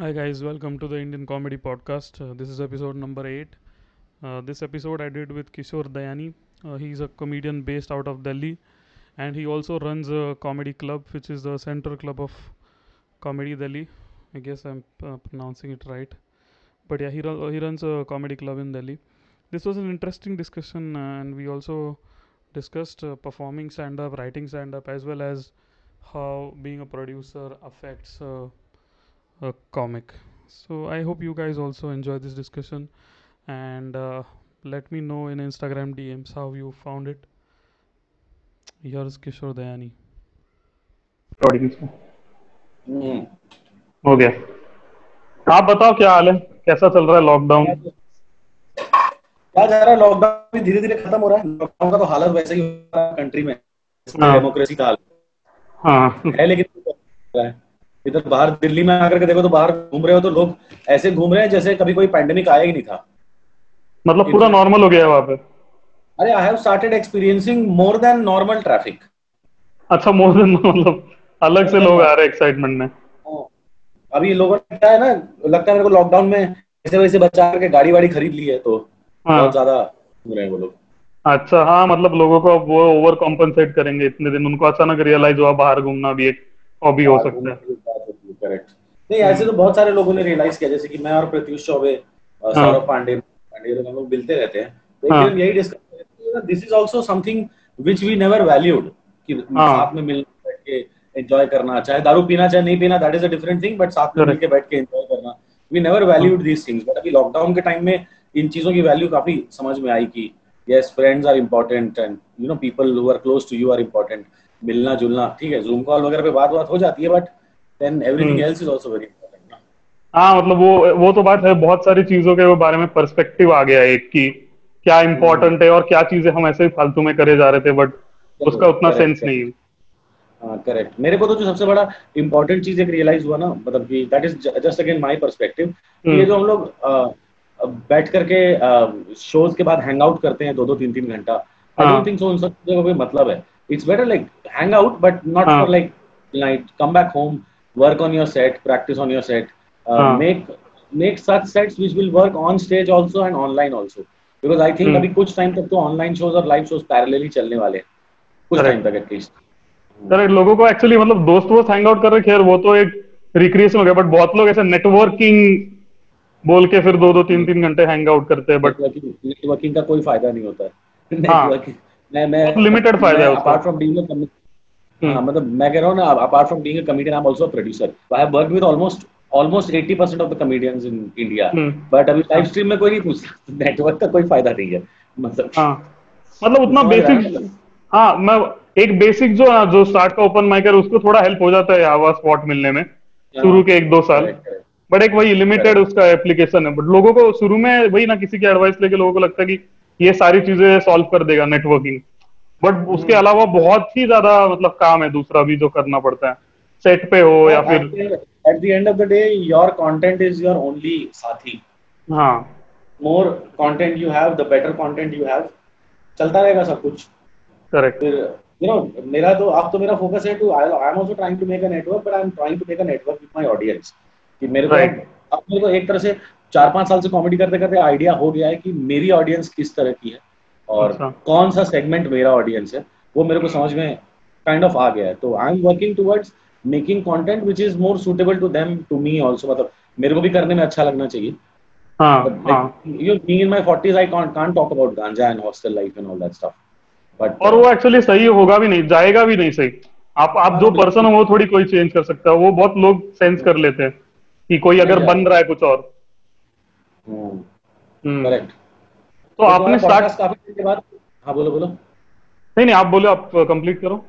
Hi guys, welcome to the Indian Comedy Podcast. Uh, this is episode number 8. Uh, this episode I did with Kishore Dayani. Uh, he's a comedian based out of Delhi and he also runs a comedy club which is the Center Club of Comedy Delhi. I guess I'm uh, pronouncing it right. But yeah, he, run, he runs a comedy club in Delhi. This was an interesting discussion and we also discussed uh, performing stand up, writing stand up, as well as how being a producer affects uh, a comic. So I hope you guys also enjoy this discussion and uh, let me know in Instagram DMs how you found it. Yours Kishore Dayani. हम्म। हो गया आप बताओ क्या हाल है कैसा चल रहा है लॉकडाउन क्या जा रहा है लॉकडाउन भी धीरे धीरे खत्म हो रहा है लॉकडाउन का तो हालत वैसे ही हो रहा है कंट्री में हाँ। डेमोक्रेसी का हाल हाँ है लेकिन हो है। इधर बाहर दिल्ली में आकर के देखो तो बाहर घूम रहे हो तो लोग ऐसे घूम रहे हैं जैसे कभी कोई पैंडेमिक आया ही नहीं था। मतलब पूरा नॉर्मल हो गया है वहाँ पे। अरे I have started experiencing more than normal traffic अच्छा मोर देन मतलब अलग से लोग आ रहे हैं एक्साइटमेंट में। अभी लोगों ने क्या है ना लगता है मेरे को लॉकडाउन में ऐसे वैसे बचा करके गाड़ी वाड़ी खरीद ली है तो हाँ। बहुत ज़्यादा घूम रहे हैं वो लोग। अच्छा हाँ मतलब लोगों को अब वो ओवर कॉम्पनसेट करेंगे इतने दिन। उनको अचानक रियलाइज़ हुआ बाहर घूमना भी एक हॉबी हो सकता है करेक्ट नहीं ऐसे तो बहुत सारे लोगों ने रियलाइज़ किया जैसे कि मैं और प्रत्युष चौबे हाँ। सौरभ पांडे पांडे हम लोग मिलते रहते हैं तो हाँ। यही discuss this is also something which we never valued कि हाँ। साथ में मिल के एंजॉय करना चाहे दारू पीना चाहे नहीं पीना that is a different thing but साथ में. मिलके बैठ के एंजॉय करना we never valued these things but अभी लॉकडाउन के टाइम में इन चीज़ों की वैल्यू काफ़ी समझ में आई कि yes friends are important and you know people who are close to you are important मिलना जुलना ठीक है जूम कॉल वगैरह पे बात बात हो जाती है but then everything hmm. Else is also very important हाँ मतलब वो वो तो बात है बहुत सारी चीज़ों के बारे में पर्सपेक्टिव आ गया एक की क्या इम्पोर्टेंट है और क्या चीज़ें हम ऐसे ही फालतू में करे जा रहे थे बट उसका उतना सेंस नहीं है। हाँ करेक्ट मेरे को तो जो सबसे बड़ा इंपॉर्टेंट चीज़ एक रियलाइज़ हुआ ना मतलब कि that is just again my perspective ये हम्म। जो हम लोग बैठ करके शोज़ के बाद हैंग आउट करते हैं दो दो तीन तीन घंटा आई हाँ। डोंट थिंक सो उन सब चीज़ों का कोई मतलब है। It's better like hang out but not हाँ। For like like come back home work on your set practice on your set हाँ। Make make such sets which will work on stage also and online also because I think. अभी कुछ time तक तो online shows और live shows parallelly चलने वाले हैं कुछ. टाइम तक एटलीस्ट करेक्ट लोगों को एक्चुअली मतलब दोस्त वोस्त हैंग आउट कर रहे खैर वो तो एक रिक्रिएशन हो गया बट बहुत लोग ऐसे नेटवर्किंग बोल के फिर दो दो तीन तीन घंटे हैंग आउट करते हैं बट नेटवर्किंग नेटवर्किंग का कोई फ़ायदा नहीं होता है हाँ। मैं मैं limited फ़ायदा है अपार्ट फ्रॉम बीइंग अ। हाँ मतलब मैं कह रहा हूँ ना apart from being a comedian I am also a producer I have worked with almost almost 80% of the comedians in India. But अभी लाइव स्ट्रीम में कोई नहीं पूछता नेटवर्क का कोई फ़ायदा नहीं है मतलब। हाँ। मतलब उतना है? बेसिक? हाँ मैं एक बेसिक जो जो स्टार्ट का ओपन माइक है उसको थोड़ा हेल्प हो जाता है आवाज़ स्पॉट मिलने में शुरू के एक दो साल. बट एक वही लिमिटेड उसका एप्लीकेशन है। बट लोगों को शुरू में वही ना किसी की एडवाइस लेके लोगों को लगता है कि ये सारी चीज़ें सॉल्व कर देगा नेटवर्किंग बट उसके अलावा बहुत ही ज़्यादा मतलब काम है दूसरा भी जो करना पड़ता है। सेट पे हो या फिर at the end of the day your content is your only साथी। हाँ। More content you have the better content you have चलता रहेगा सब कुछ। करेक्ट यू नो मेरा तो अब तो मेरा फोकस है to I am also trying to make a network but I am trying to make a network with my audience कि मेरे को. अब मेरे को एक तरह से चार पाँच साल से कॉमेडी करते करते आइडिया हो गया है कि मेरी ऑडियंस किस तरह की है और अच्छा। कौन सा सेगमेंट मेरा ऑडियंस है वो मेरे को समझ में काइंड ऑफ़ आ गया है। तो I am working towards making content which is more suitable to them to me also मतलब मेरे को भी करने में अच्छा लगना चाहिए। हाँ हाँ like, you know, being in my 40s, I can't can't talk about ganja and hostel life and all that stuff. But और वो एक्चुअली सही होगा भी नहीं जाएगा भी नहीं सही। आप आप जो हाँ, पर्सन हो वो थोड़ी कोई चेंज कर सकता है। वो बहुत लोग सेंस कर लेते हैं कि कोई अगर बन रहा है कुछ और। हम्म, हम्म। तो आपने स्टार्ट काफ़ी दिन के बाद हाँ बोलो बोलो। नहीं नहीं आप बोले आप कंप्लीट करो।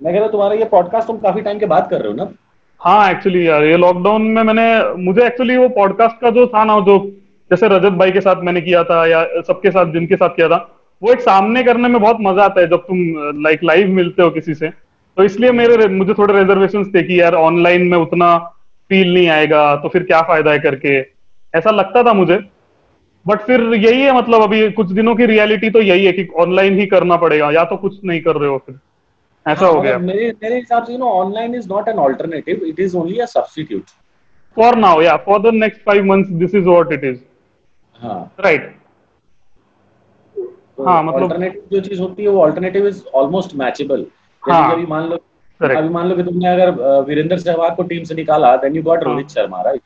मैं कह रहा हूँ तुम्हारा ये पॉडकास्ट तुम काफ़ी टाइम के बाद कर रहे हो ना? हाँ एक्चुअली यार ये लॉकडाउन में मैंने मुझे एक्चुअली वो पॉडकास्ट का जो था ना जो जैसे रजत भाई के साथ मैंने किया था या सबके साथ जिनके साथ किया था वो एक सामने करने में बहुत मज़ा आता है जब तुम लाइक लाइव मिलते हो किसी से। तो इसलिए मेरे मुझे थोड़े रिजर्वेशन थे कि यार ऑनलाइन में उतना फील नहीं आएगा तो फिर क्या फ़ायदा है करके? ऐसा लगता था मुझे बट फिर यही है मतलब अभी कुछ दिनों की रियलिटी तो यही है कि ऑनलाइन ही करना पड़ेगा या तो कुछ नहीं कर रहे हो फिर। ऐसा हाँ, हो गया। मतलब मेरे मेरे हिसाब से you know online is not an alternative it is only a substitute for now yeah for the next five months this is what it is हाँ। Right तो हाँ, मतलब- जो चीज़ होती है वो अल्टरनेटिव इज़ ऑलमोस्ट मैचेबल हाँ, अभी मान लो अभी मान लो कि तुमने अगर वीरेंद्र सहवाग को टीम से निकाला then you got. Rohit Sharma right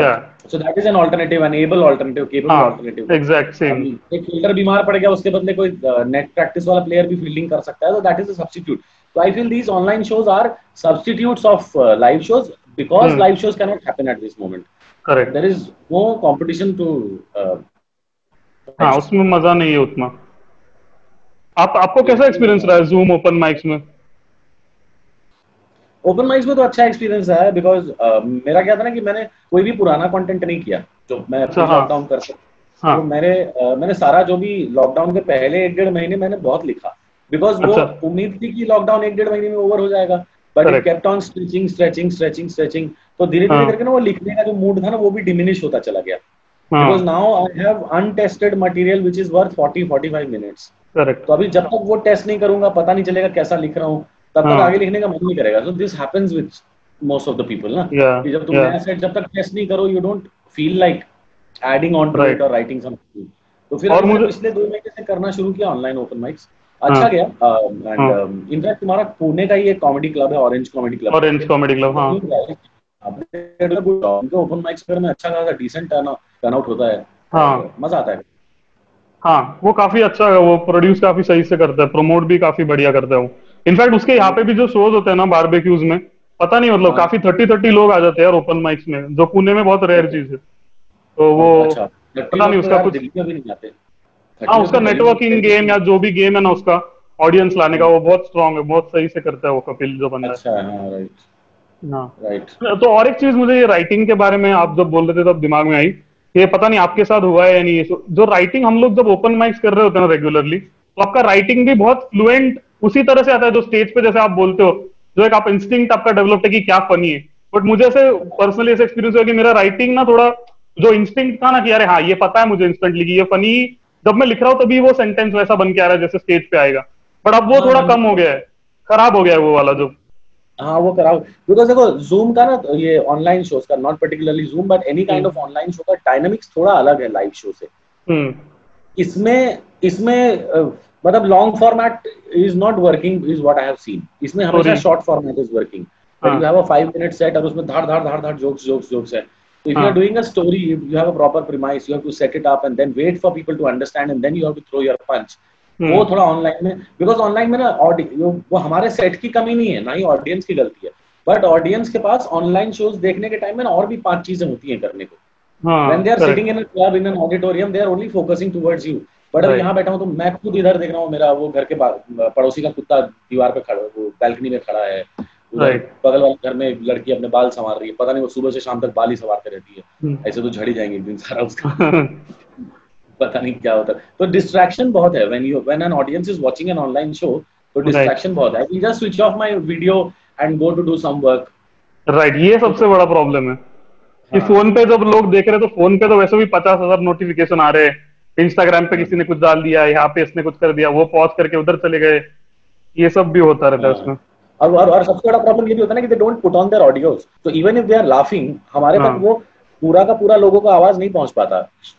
Yeah. So that is an alternative an able alternative capable हाँ अल्टरनेटिव exact same एक फील्डर बीमार पड़ गया उसके बदले कोई नेट प्रैक्टिस वाला प्लेयर भी फील्डिंग कर सकता है तो that is a substitute so i feel these online shows are substitutes of uh, live shows because Hmm. live shows cannot happen at this moment correct there is no competition to uh, हाँ उसमें मज़ा नहीं है उतना आप आपको कैसा experience रहा है जूम ओपन माइक्स में ओपन माइक्स में तो अच्छा एक्सपीरियंस है बिकॉज़ uh, मेरा क्या था ना कि मैंने कोई भी पुराना कंटेंट नहीं किया जो मैं अच्छा, हाँ। लॉकडाउन कर सकता हाँ तो मैंने uh, मैंने सारा जो भी लॉकडाउन के पहले एक डेढ़ महीने मैंने बहुत लिखा बिकॉज़ अच्छा. वो। उम्मीद थी कि लॉकडाउन एक डेढ़ महीने में ओवर हो जाएगा but it. Kept on stretching stretching stretching stretching तो धीरे धीरे हाँ। करके ना वो लिखने का जो मूड था ना वो भी डिमिनिश होता चला गया because now I have untested material which is worth 40 45 minutes correct तो अभी जब तक वो टेस्ट नहीं करूँगा पता नहीं चलेगा कैसा लिख रहा हूँ तब तक हाँ। आगे लिखने का मन नहीं करेगा। So this happens with most of the people ना। कि जब तुम yeah. नया सेट जब तक टेस्ट नहीं करो you don't feel like adding on to it और राइटिंग समथिंग तो फिर और मुझे- पिछले दो महीने से करना शुरू किया ऑनलाइन ओपन माइक्स अच्छा हाँ। गया। एंड इनफैक्ट तुम्हारा पुणे का ही एक कॉमेडी क्लब है orange comedy club orange comedy club हाँ। ओपन माइक्स पर में अच्छा खासा डिसेंट टर्न आउट होता है। हाँ। मज़ा आता है। हाँ वो काफ़ी अच्छा है। वो प्रोड्यूस काफ़ी सही से करता है। प्रमोट भी काफ़ी बढ़िया करता है वो। इनफैक्ट उसके यहाँ पे भी जो शोज़ होते हैं ना बारबेक्यूज में पता नहीं मतलब हाँ। काफ़ी थर्टी थर्टी लोग आ जाते हैं ओपन माइक्स में जो पुणे में बहुत रेयर चीज़ है। तो वो अच्छा पता नहीं उसका कुछ- नहीं आते हाँ उसका नेटवर्किंग गेम या जो भी गेम है ना उसका ऑडियंस लाने का वो बहुत स्ट्रांग है बहुत सही से करता है वो कपिल जो बंदा अच्छा हाँ राइट है। हाँ राइट तो और एक चीज़ मुझे ये राइटिंग के बारे में आप जब बोल रहे थे तब दिमाग में आई ये पता नहीं आपके साथ हुआ है या नहीं जो राइटिंग हम लोग जब ओपन माइक्स कर रहे होते हैं ना रेगुलरली तो आपका राइटिंग भी बहुत फ्लुएंट उसी तरह से आता है जो स्टेज पे जैसे आप बोलते हो जो एक आप इंस्टिंक्ट आपका डेवलप है कि क्या फनी है। बट मुझे ऐसे पर्सनली ऐसे एक्सपीरियंस हुआ कि मेरा राइटिंग ना थोड़ा जो इंस्टिंक्ट था ना कि अरे हाँ ये पता है मुझे इंस्टेंटली कि ये फनी जब मैं लिख रहा हूँ तभी वो सेंटेंस वैसा बन के आ रहा है जैसे स्टेज पे आएगा। बट अब वो थोड़ा कम हो गया है। खराब हो गया है वो वाला जो। हाँ वो कराओ बिकॉज़ देखो जूम का ना ये ऑनलाइन शोज़ का not particularly Zoom but any kind of online show का डायनामिक्स थोड़ा अलग है लाइव शो से। हम्म। इसमें इसमें मतलब long format is not working is what I have seen इसमें हमेशा short format is working you have a five minute set और उसमें धड़ धड़ धड़ धड़ जोक्स जोक्स जोक्स है। If you are doing a story you have a proper premise you have to set it up and then wait for people to understand and then you have to throw your punch वो हाँ। थोड़ा online में because online में ना audio वो हमारे set की कमी नहीं है ना ही ऑडियंस की गलती है। बट ऑडियंस के पास ऑनलाइन शोज़ देखने के टाइम में और भी पाँच चीज़ें होती हैं करने को। When they are sitting in in club an auditorium they are only focusing towards you but अभी यहाँ बैठा हूँ तो मैं खुद इधर देख रहा हूँ मेरा वो घर के पड़ोसी का कुत्ता दीवार पे खड़ा वो बैल्कनी में खड़ा है। बगल वाले घर में लड़की अपने बाल संवार रही है। पता नहीं वो सुबह से शाम तक बाल ही संवारते रहती है। हम्म। ऐसे तो झड़ी जाएँगे एक दिन सारा उसका। पता नहीं क्या होता। तो डिस्ट्रैक्शन बहुत है। When you when an audience is watching an online show तो डिस्ट्रैक्शन बहुत है। I just switch off my video and go to do some work right ये सबसे बड़ा प्रॉब्लम है। कि हाँ। फ़ोन पे जब लोग देख रहे हैं तो फ़ोन पे तो वैसे भी पचास हज़ार नोटिफिकेशन आ रहे हैं। इंस्टाग्राम पे किसी ने कुछ डाल दिया यहाँ पे इसने कुछ कर दिया वो पॉज करके उधर चले गए। ये सब भी होता रहता है हाँ। उसमें। और और, और सबसे बड़ा प्रॉब्लम ये भी होता है ना कि they don't put on their audios तो even if they are laughing हमारे हाँ। तक वो पूरा का पूरा लोगों का आवाज़ नहीं पहुँच पाता।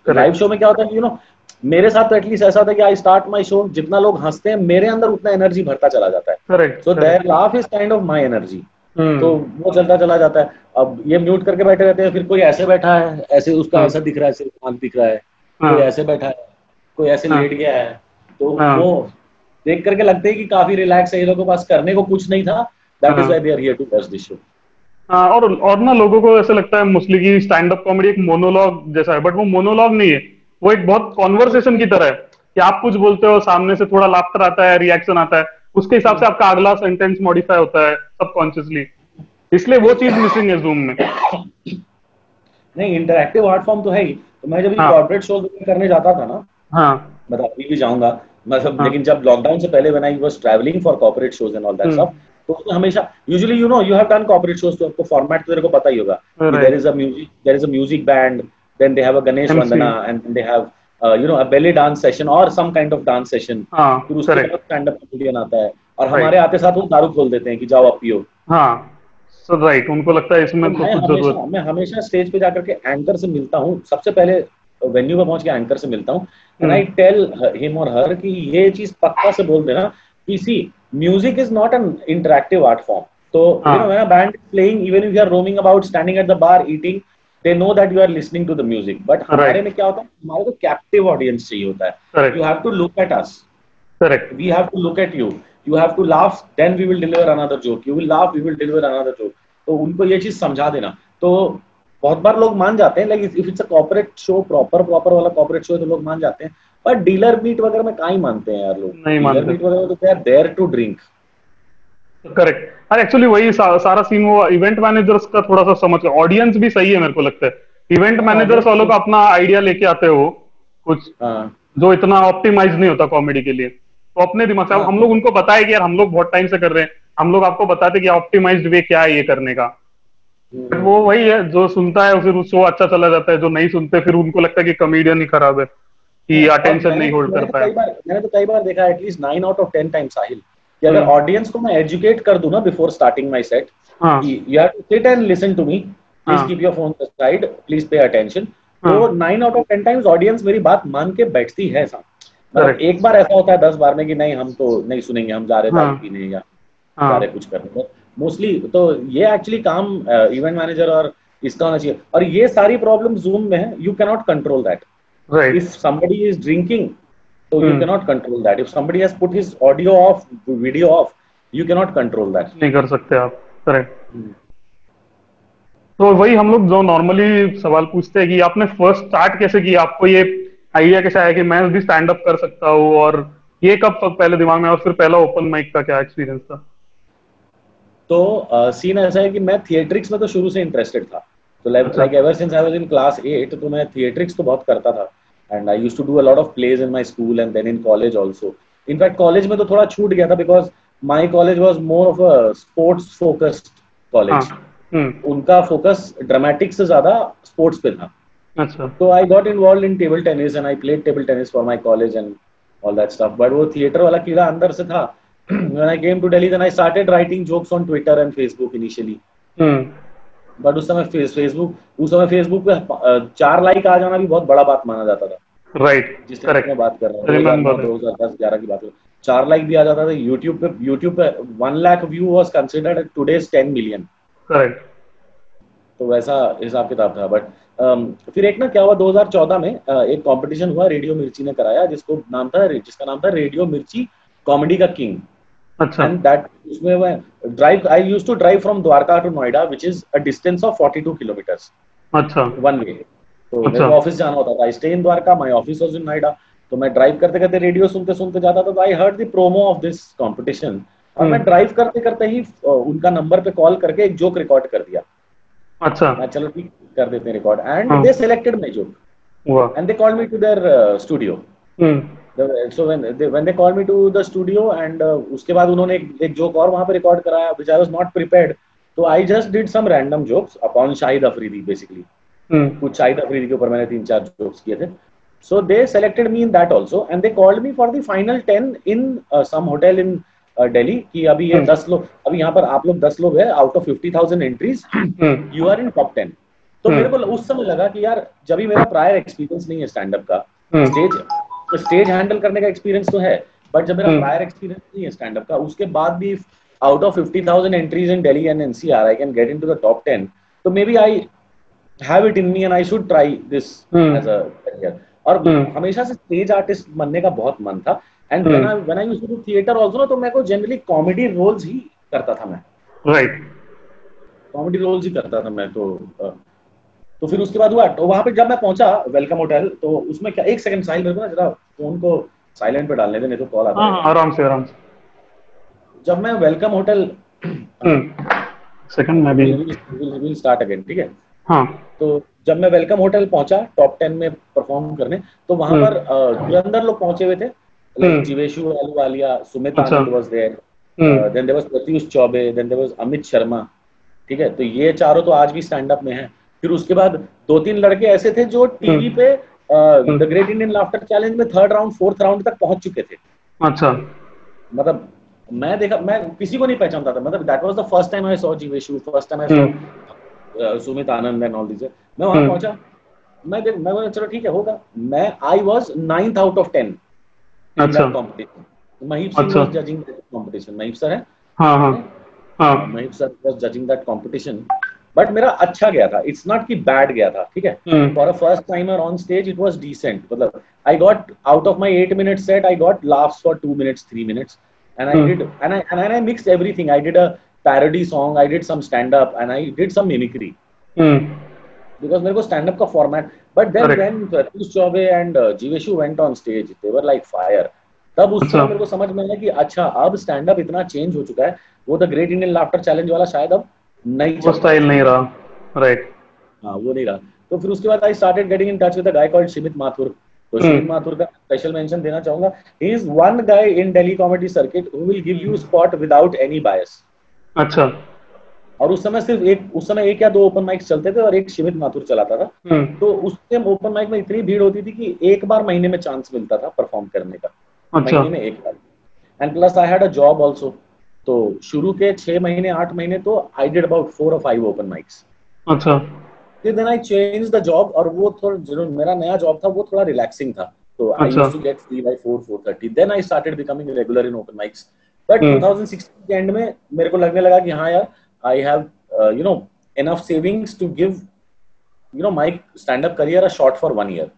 लाइव शो में क्या होता है यू नो मेरे साथ तो एटलीस्ट ऐसा होता है कि आई स्टार्ट माय शो जितना लोग हँसते हैं मेरे अंदर उतना एनर्जी भरता चला जाता है। So their laugh is kind of my energy हम्म। तो वो चलता चला जाता है। अब ये म्यूट करके बैठे रहते हैं फिर कोई ऐसे बैठा है ऐसे उसका हाँ। ऐसा दिख रहा है सिर्फ़ दिख रहा है। हाँ। कोई ऐसे बैठा है कोई ऐसे हाँ। लेट गया है तो हाँ। वो देख करके लगते है कि काफ़ी रिलैक्स है ये लोगों के पास करने को कुछ नहीं था दैट इज़ हाँ। Why they are here to watch this show हाँ और और ना लोगों को ऐसा लगता है मोस्टली कि स्टैंड अप कॉमेडी एक मोनोलॉग जैसा है बट वो मोनोलॉग नहीं है वो एक बहुत कॉन्वर्सेशन की तरह है कि आप कुछ बोलते हो सामने से थोड़ा लाफ्टर आता है रिएक्शन आता है उसके हिसाब से आपका अगला सेंटेंस मॉडिफाई होता है सबकॉन्शियसली इसलिए वो चीज़ मिसिंग है जूम में नहीं इंटरैक्टिव आर्ट फॉर्म तो है ही तो मैं जब हाँ। कॉर्पोरेट शो करने जाता था ना हाँ। मतलब अभी भी जाऊँगा। मतलब हाँ। लेकिन जब लॉकडाउन से पहले when I was travelling for corporate shows and all that. Stuff तो उसमें हमेशा usually you know you have done corporate shows तो आपको फॉर्मेट तो तेरे को पता ही होगा there is a music there is a music band then they have a Ganesh vandana and they have you know a belly dance session और some kind of dance session हाँ फिर उसके बाद स्टैंड अप कॉमेडियन आता है। और. हमारे आते साथ वो दारू खोल देते हैं कि जाओ आप पियो। हाँ राइट उनको लगता है इसमें तो तो मैं कुछ हमेशा ज़रूरत मैं हमेशा स्टेज पे जाकर के एंकर से मिलता हूँ। सबसे पहले वेन्यू पे पहुँच के एंकर से मिलता हूँ। एंड आई टेल हिम और हर कि ये चीज़ पक्का से बोल देना कि see music is not an interactive art form तो. You know when a band playing even if you are roaming about standing at the bar eating they know that you are listening to the music but हमारे में क्या होता है? हमारे को captive audience चाहिए होता है। You have to look at us correct we have to look at you. You have to laugh then we will deliver another joke. You will laugh we will deliver another joke. तो उनको ये चीज़ समझा देना। तो बहुत बार लोग मान जाते हैं like if it's a corporate show proper proper वाला कॉर्पोरेट शो है तो लोग मान जाते हैं। पर डीलर मीट वगैरह में कहाँ ही मानते हैं यार लोग? नहीं मानते। मीट वगैरह तो they are there to drink correct अरे एक्चुअली वही सा, सारा सीन वो इवेंट मैनेजर्स का थोड़ा सा समझ ऑडियंस भी सही है मेरे को लगता है। इवेंट मैनेजर्स वालों का अपना आइडिया लेके आते हो कुछ। हाँ। जो इतना ऑप्टिमाइज नहीं होता कॉमेडी के लिए। तो अपने दिमाग से हम लोग उनको बताए कि यार हम लोग बहुत टाइम से कर रहे हैं। हम लोग आपको बताते कि ऑप्टिमाइज्ड वे क्या है ये करने का। वो वही है जो सुनता है फिर शो अच्छा चला जाता है जो नहीं सुनते फिर उनको लगता है कि कॉमेडियन ही खराब है कि अटेंशन नहीं होल्ड कर तो पाया। मैंने तो कई बार देखा at least nine out of ten time Sahil कि अगर हम्म। ऑडियंस को मैं एजुकेट कर दूँ ना बिफोर स्टार्टिंग माय सेट हाँ। you have to sit and listen to me please हाँ. keep your phone aside please pay attention हाँ. तो nine out of ten times audience मेरी बात मान के बैठती है साहब मतलब एक बार ऐसा होता है दस बार में कि नहीं हम तो नहीं सुनेंगे हम जा रहे हाँ. पीने या जा हाँ रहे कुछ करने मोस्टली तो ये एक्चुअली काम इवेंट मैनेजर और इसका होना चाहिए। और ये सारी प्रॉब्लम जूम में है you cannot control that somebody is drinking so you Hmm. cannot control that. If somebody has put his audio off video off you cannot control that. नहीं कर सकते आप। करेक्ट हम्म। तो वही हम लोग जो नॉर्मली सवाल पूछते हैं कि आपने फ़र्स्ट स्टार्ट कैसे किया? आपको ये आइडिया कैसे आया कि मैं भी स्टैंड अप कर सकता हूँ और ये कब पहले दिमाग में और फिर पहला ओपन माइक का क्या एक्सपीरियंस था? तो सीन uh, ऐसा है कि मैं थिएट्रिक्स में तो शुरू से इंटरेस्टेड था। तो like ever since I was in class 8 तो मैं थिएट्रिक्स तो बहुत करता था। And I used to do a lot of plays in my school and then in college also in fact college में तो थोड़ा छूट गया था because my college was more of a sports focused college उनका फोकस ड्रामेटिक्स से ज़्यादा sports पे था। अच्छा तो I got involve in table tennis and I played table tennis for my college and all that stuff but वो theatre वाला कीड़ा अंदर से था। When I came to Delhi then I started writing jokes on Twitter and Facebook initially but उस समय Facebook उस समय फेसबुक पे चार लाइक आ जाना भी बहुत बड़ा बात माना जाता था। राइट जिस तरह की बात कर रहा हूँ। की बात चार लाइक भी आ जाता था। यूट्यूब पे यूट्यूब पे one lakh view was considered today's ten million right तो वैसा हिसाब किताब था। बट फिर एक ना क्या हुआ 2014 में uh, एक कंपटीशन हुआ रेडियो मिर्ची ने कराया जिसको नाम था जिसका नाम था रेडियो मिर्ची कॉमेडी का किंग अच्छा। एंड दैट उसमें मैं drive I used to drive from Dwarka to Noida which is a distance of 42 kilometres अच्छा। वन वे तो मेरे अच्छा। को ऑफ़िस जाना होता था। I stay in Dwarka my office was in Noida तो मैं ड्राइव करते करते रेडियो सुनते सुनते जाता था तो I heard the promo of this competition और मैं हम्म। ड्राइव करते करते ही uh, उनका नंबर पे कॉल करके एक जोक रिकॉर्ड कर दिया। अच्छा। चलो ठीक कर देते हैं record and they selected my joke and they called me to their studio so when they when they called me to the studio and उसके बाद उन्होंने एक एक जोक और वहाँ पे रिकॉर्ड कराया which I was not prepared तो I just did some random jokes upon Shahid Afridi basically कुछ शाहिद अफरीदी के ऊपर मैंने तीन चार जोक्स किए थे. So they selected me in that also and they called me for the final ten in some hotel in Delhi कि अभी ये हम्म। दस लोग अभी यहाँ पर आप लोग दस लोग है out of fifty thousand entries you are in top ten तो हम्म। मेरे को उस समय लगा कि यार जब भी मेरा प्रायर एक्सपीरियंस नहीं है स्टैंड अप का हम्म स्टेज स्टेज हैंडल करने का एक्सपीरियंस तो है बट जब मेरा हम्म। प्रायर एक्सपीरियंस नहीं है स्टैंड अप का उसके बाद भी out of 50000 entries in Delhi and NCR I can get into the top 10 तो maybe I have it in me and I should try this hmm. As a career और हम्म। हमेशा से स्टेज आर्टिस्ट बनने का बहुत मन था and when hmm. I when I used to theatre also ना तो मैं को जनरली कॉमेडी रोल्स ही करता था मैं राइट कॉमेडी रोल्स ही करता था मैं तो तो फिर उसके बाद हुआ तो वहाँ पे जब मैं पहुँचा वेलकम होटल तो उसमें क्या एक सेकंड साइल मेरे को ना जरा फ़ोन को साइलेंट पे डालने दे नहीं तो कॉल आता हाँ। है हाँ। आराम से आराम से। जब मैं वेलकम होटल सेकंड मैं भी विल स्टार्ट अगेन ठीक है? हाँ। तो जब मैं वेलकम होटल पहुँचा टॉप टेन में परफॉर्म करने तो वहाँ हम्म। पर धुरंधर लोग पहुँचे हुए थे Jeeveshu Ahluwalia Sumit. Anand was there then there was Pratyush Choubey then there was Amit Sharma ठीक है? तो ये चारों तो आज भी स्टैंड अप में हैं। फिर उसके बाद दो तीन लड़के ऐसे थे जो टीवी पे the great Indian laughter challenge में थर्ड राउंड फोर्थ राउंड तक पहुँच चुके थे। अच्छा। मतलब मैं देखा मैं किसी को नहीं पहचानता था। मतलब that was the first time I saw Jeeveshu first time I saw Sumit Anand and all this मैं वहाँ हम्म। पहुँचा मैं देख मैं बोला चलो ठीक है होगा। मैं I was ninth out of 10 अच्छा। कंपटीशन महीप सिंह अच्छा। Was judging that competition Maheep sir है? हाँ हाँ। हाँ। Maheep sir was judging that competition but मेरा अच्छा गया था। इट्स नॉट की बैड गया था ठीक है? For a first timer on stage it was this I got out of my eight minute set I got laugh for two minutes three minutes mix everything I did a parody song I did some stand up and I did some mimicry because मेरे को stand up का format but then when Pratyush Choubey and Jeeveshu like fire तब उस अच्छा। समय मेरे को समझ में आया कि अच्छा अब स्टैंड अप इतना चेंज हो चुका है। वो the great Indian laughter challenge वाला शायद अब नहीं वो स्टाइल नहीं रहा। राइट हाँ वो नहीं रहा। तो फिर उसके बाद I started getting in touch with a guy called Shimit Mathur तो। शिमित माथुर का स्पेशल मेंशन देना चाहूँगा। He is one guy in Delhi comedy circuit who will give you spot without any bias अच्छा। और उस समय सिर्फ़ एक उस समय एक या दो ओपन माइक्स चलते थे और एक शिमित माथुर चलाता था। हम्म, तो उस टाइम ओपन माइक में इतनी भीड़ होती थी कि एक बार महीने में चांस मिलता था परफॉर्म करने का। अच्छा। महीने में एक बार। And plus I had a job also तो शुरू के छह महीने आठ महीने तो आई डिड अबाउट फोर और फाइव ओपन माइक्स अच्छा। फिर then I change the job और वो थोड़ा जो मेरा नया जॉब था वो थोड़ा रिलैक्सिंग था। तो I. Used to get free by 4 4:30 then I started becoming regular in open mics but hmm. 2016 के एंड में मेरे को लगने लगा कि हाँ यार I have you know enough savings to give you know my stand up career a shot for one year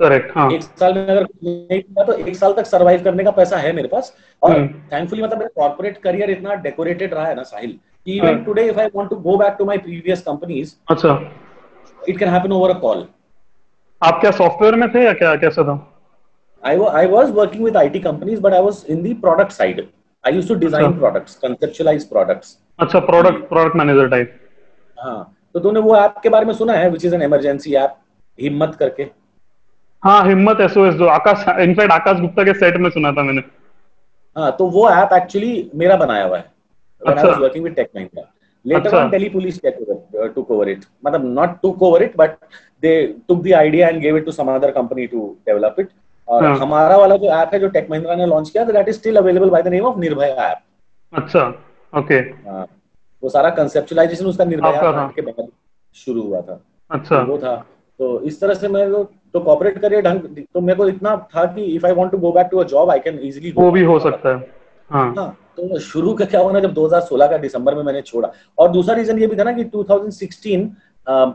correct हाँ एक साल में अगर नहीं किया तो एक साल तक सरवाइव करने का पैसा है मेरे पास और हम्म। थैंकफुली मतलब मेरा कॉर्पोरेट करियर इतना डेकोरेटेड रहा है ना Sahil. Even today if I want to go back to my previous companies अच्छा it can happen over a call आप क्या सॉफ्टवेयर में थे या क्या कैसा था I was working with IT companies, but I was in the product side. I used to design अच्छा। products, conceptualize products. अच्छा प्रोडक्ट प्रोडक्ट मैनेजर टाइप हाँ तो तूने वो ऐप के बारे में सुना है which is an emergency app हिम्मत करके हाँ हिम्मत एसओएस जो आकाश इनफैक्ट आकाश गुप्ता के सेट में सुना था मैंने हाँ तो वो ऐप एक्चुअली मेरा बनाया हुआ है अच्छा। was working with Tech Mahindra. Later अच्छा। on, Delhi police took over, uh, took over it. मतलब not took over it, but they took the idea and gave it to some other company to develop it. और हाँ। हमारा वाला जो app है जो take Mahindra ने लॉन्च किया that is still available by the name of Nirbhaya app अच्छा ओके हाँ, वो सारा उसका निर्भया ऐप के बाद शुरू हुआ था अच्छा वो था तो इस तरह से मैं तो, तो कॉर्पोरेट करियर ढंग तो मेरे को इतना था कि if I want to go back to a job I can easily वो भी हो सकता है। हाँ। हाँ तो शुरू का क्या हुआ ना जब 2016 का दिसंबर में मैंने छोड़ा। और दूसरा रीजन ये भी था ना कि 2016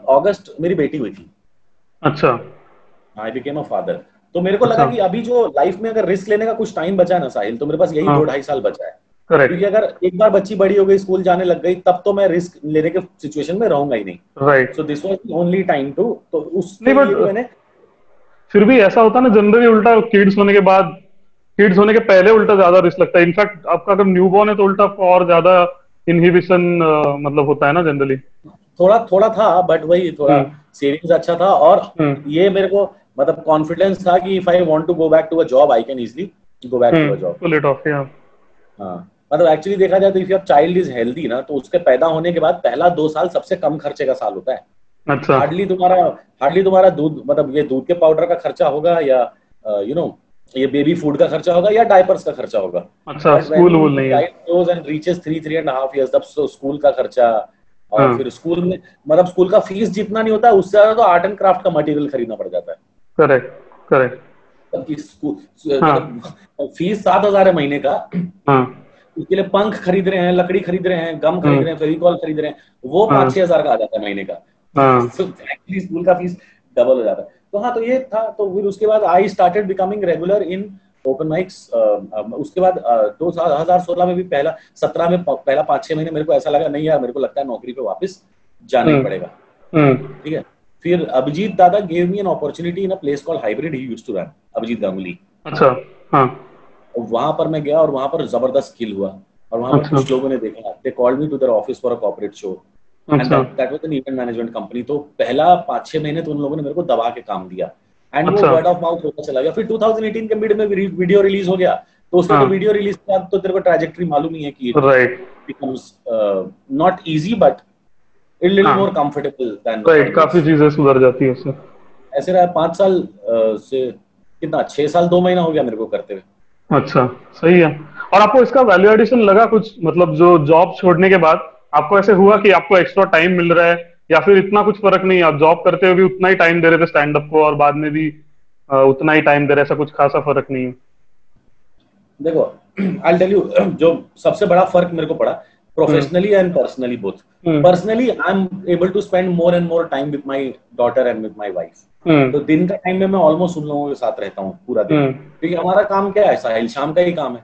अगस्त मेरी बेटी हुई थी। अच्छा। आई बिकेम अ फादर तो मेरे को लगा अच्छा। कि अभी जो लाइफ में अगर रिस्क लेने का कुछ टाइम बचा है ना साहिल तो मेरे पास यही हाँ। दो ढाई साल बचा है। करेक्ट क्योंकि अगर एक बार बच्ची बड़ी हो गई स्कूल जाने लग गई तब तो मैं रिस्क लेने के सिचुएशन में रहूँगा ही नहीं। Right so this was the only time to तो उस नहीं, लिए मैंने फिर भी ऐसा होता है ना जनरली उल्टा किड्स होने के बाद किड्स होने के पहले उल्टा ज़्यादा रिस्क लगता है। इनफैक्ट आपका अगर न्यू बॉर्न है तो उल्टा आपको और ज़्यादा इनहिबिशन मतलब होता है ना जनरली थोड़ा थोड़ा था बट वही थोड़ा हम्म। सेविंग्स अच्छा था। और हम्म। ये मेरे को मतलब कॉन्फिडेंस था कि if I want to go back to a job I can easily go back to a job pull it off या हाँ। मतलब एक्चुअली देखा जाए तो if your child is healthy ना तो उसके पैदा होने के बाद पहला दो साल सबसे कम खर्चे का साल होता है। अच्छा हार्डली तुम्हारा हार्डली तुम्हारा दूध मतलब ये दूध के पाउडर का खर्चा होगा या यू नो ये बेबी फ़ूड का खर्चा होगा या डायपर्स का खर्चा होगा अच्छा स्कूल वूल नहीं है and reaches three three and a half तब स्कूल का खर्चा और हाँ। फिर स्कूल में मतलब स्कूल का फ़ीस जितना नहीं होता उससे ज़्यादा तो आर्ट एंड क्राफ्ट का मटेरियल खरीदना पड़ जाता है करेक्ट करेक्ट हाँ। फ़ीस सात हज़ार है महीने का हाँ उसके लिए पंख खरीद रहे हैं लकड़ी खरीद रहे हैं गम खरीद हम्म। रहे हैं फेविकॉल खरीद रहे हैं वो हाँ। पाँच छह हज़ार का आ जाता है महीने का हाँ स्कूल का फ़ीस डबल हो जाता है। तो हाँ तो ये था तो फिर उसके बाद I started becoming regular in open mics उसके बाद दो हज़ार सोलह में भी पहला सत्रह में पहला पाँच छह महीने मेरे को ऐसा लगा नहीं यार मेरे को लगता है नौकरी पे वापस जाना ही हम्म। पड़ेगा। हम्म। ठीक है? फिर Abhijeet Dada gave me an opportunity in a place called hybrid he used to run Abhijeet Ganguly. अच्छा हाँ। वहाँ पर मैं गया और वहाँ पर ज़बरदस्त स्किल हुआ। और वहाँ पर अच्छा। कुछ लोगों ने देखा they called me to their office for a corporate show अच्छा। That was an event management company तो पहला पाँच छह महीने तो उन लोगों ने मेरे को दबा के काम दिया। एंड वो अच्छा। वर्ड ऑफ़ माउथ होता चला गया। फिर 2018 के मिड में वीडियो रिलीज़ हो गया। तो उसके हाँ। तो वीडियो रिलीज़ के बाद तो तेरे को ट्रैजेक्टरी मालूम ही है कि right becomes uh, not easy but a little हाँ। more राइट काफ़ी चीज़ें सुधर जाती है उससे। ऐसे रहा पाँच साल uh, से कितना छह साल दो महीना हो गया मेरे को करते हुए। अच्छा सही है। और आपको इसका वैल्यू एडिशन लगा कुछ? मतलब जो जॉब छोड़ने के बाद? आपको ऐसे हुआ कि आपको एक्स्ट्रा टाइम मिल रहा है या फिर इतना कुछ फ़र्क नहीं आप जॉब करते हुए भी उतना ही टाइम दे रहे थे स्टैंड अप को और बाद में भी उतना ही टाइम दे रहे ऐसा कुछ खासा फ़र्क नहीं है? देखो आई टेल यू जो सबसे बड़ा फ़र्क मेरे को पड़ा professionally and both. hmm. personally i'm able to spend more and more time with my daughter and with my wife. hmm. तो दिन का टाइम में मैं ऑलमोस्ट उन लोगों के साथ रहता हूँ पूरा दिन। hmm. क्योंकि हमारा काम क्या है? साहिल शाम का ही काम है।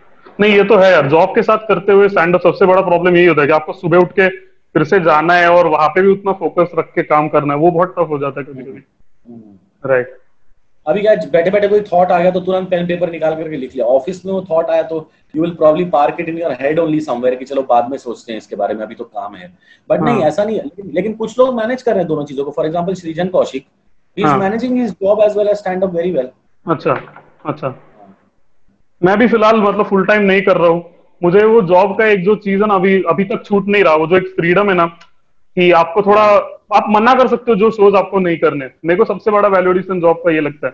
नहीं ये तो है यार। जॉब के साथ करते हुए स्टैंड अप सबसे बड़ा प्रॉब्लम यही होता है कि आपको सुबह उठ के फिर से जाना है और वहाँ पे भी उतना फोकस रख के काम करना है। वो बहुत टफ हो जाता है कभी कभी राइट अभी क्या बैठे बैठे कोई थॉट आ गया तो तुरंत पेन पेपर निकाल करके लिख लिया। ऑफ़िस में वो थॉट आया तो you will probably park it in your head only somewhere कि चलो बाद में सोचते हैं इसके बारे में अभी तो काम है। बट हाँ. नहीं ऐसा नहीं है। लेकिन, लेकिन कुछ लोग मैनेज कर रहे हैं दोनों चीज़ों को। For example Srijan Kaushik he is managing his job as well as stand up very well अच्छा अच्छा। मैं भी फ़िलहाल मतलब फुल टाइम नहीं कर रहा हूँ। मुझे वो जॉब का एक जो चीज़ है ना अभी अभी तक छूट नहीं रहा, वो जो एक फ्रीडम है ना, कि आपको थोड़ा, आप मना कर सकते हो जो शोज़ आपको नहीं करने। मेरे को सबसे बड़ा वैल्यूएडिशन जॉब का ये लगता है,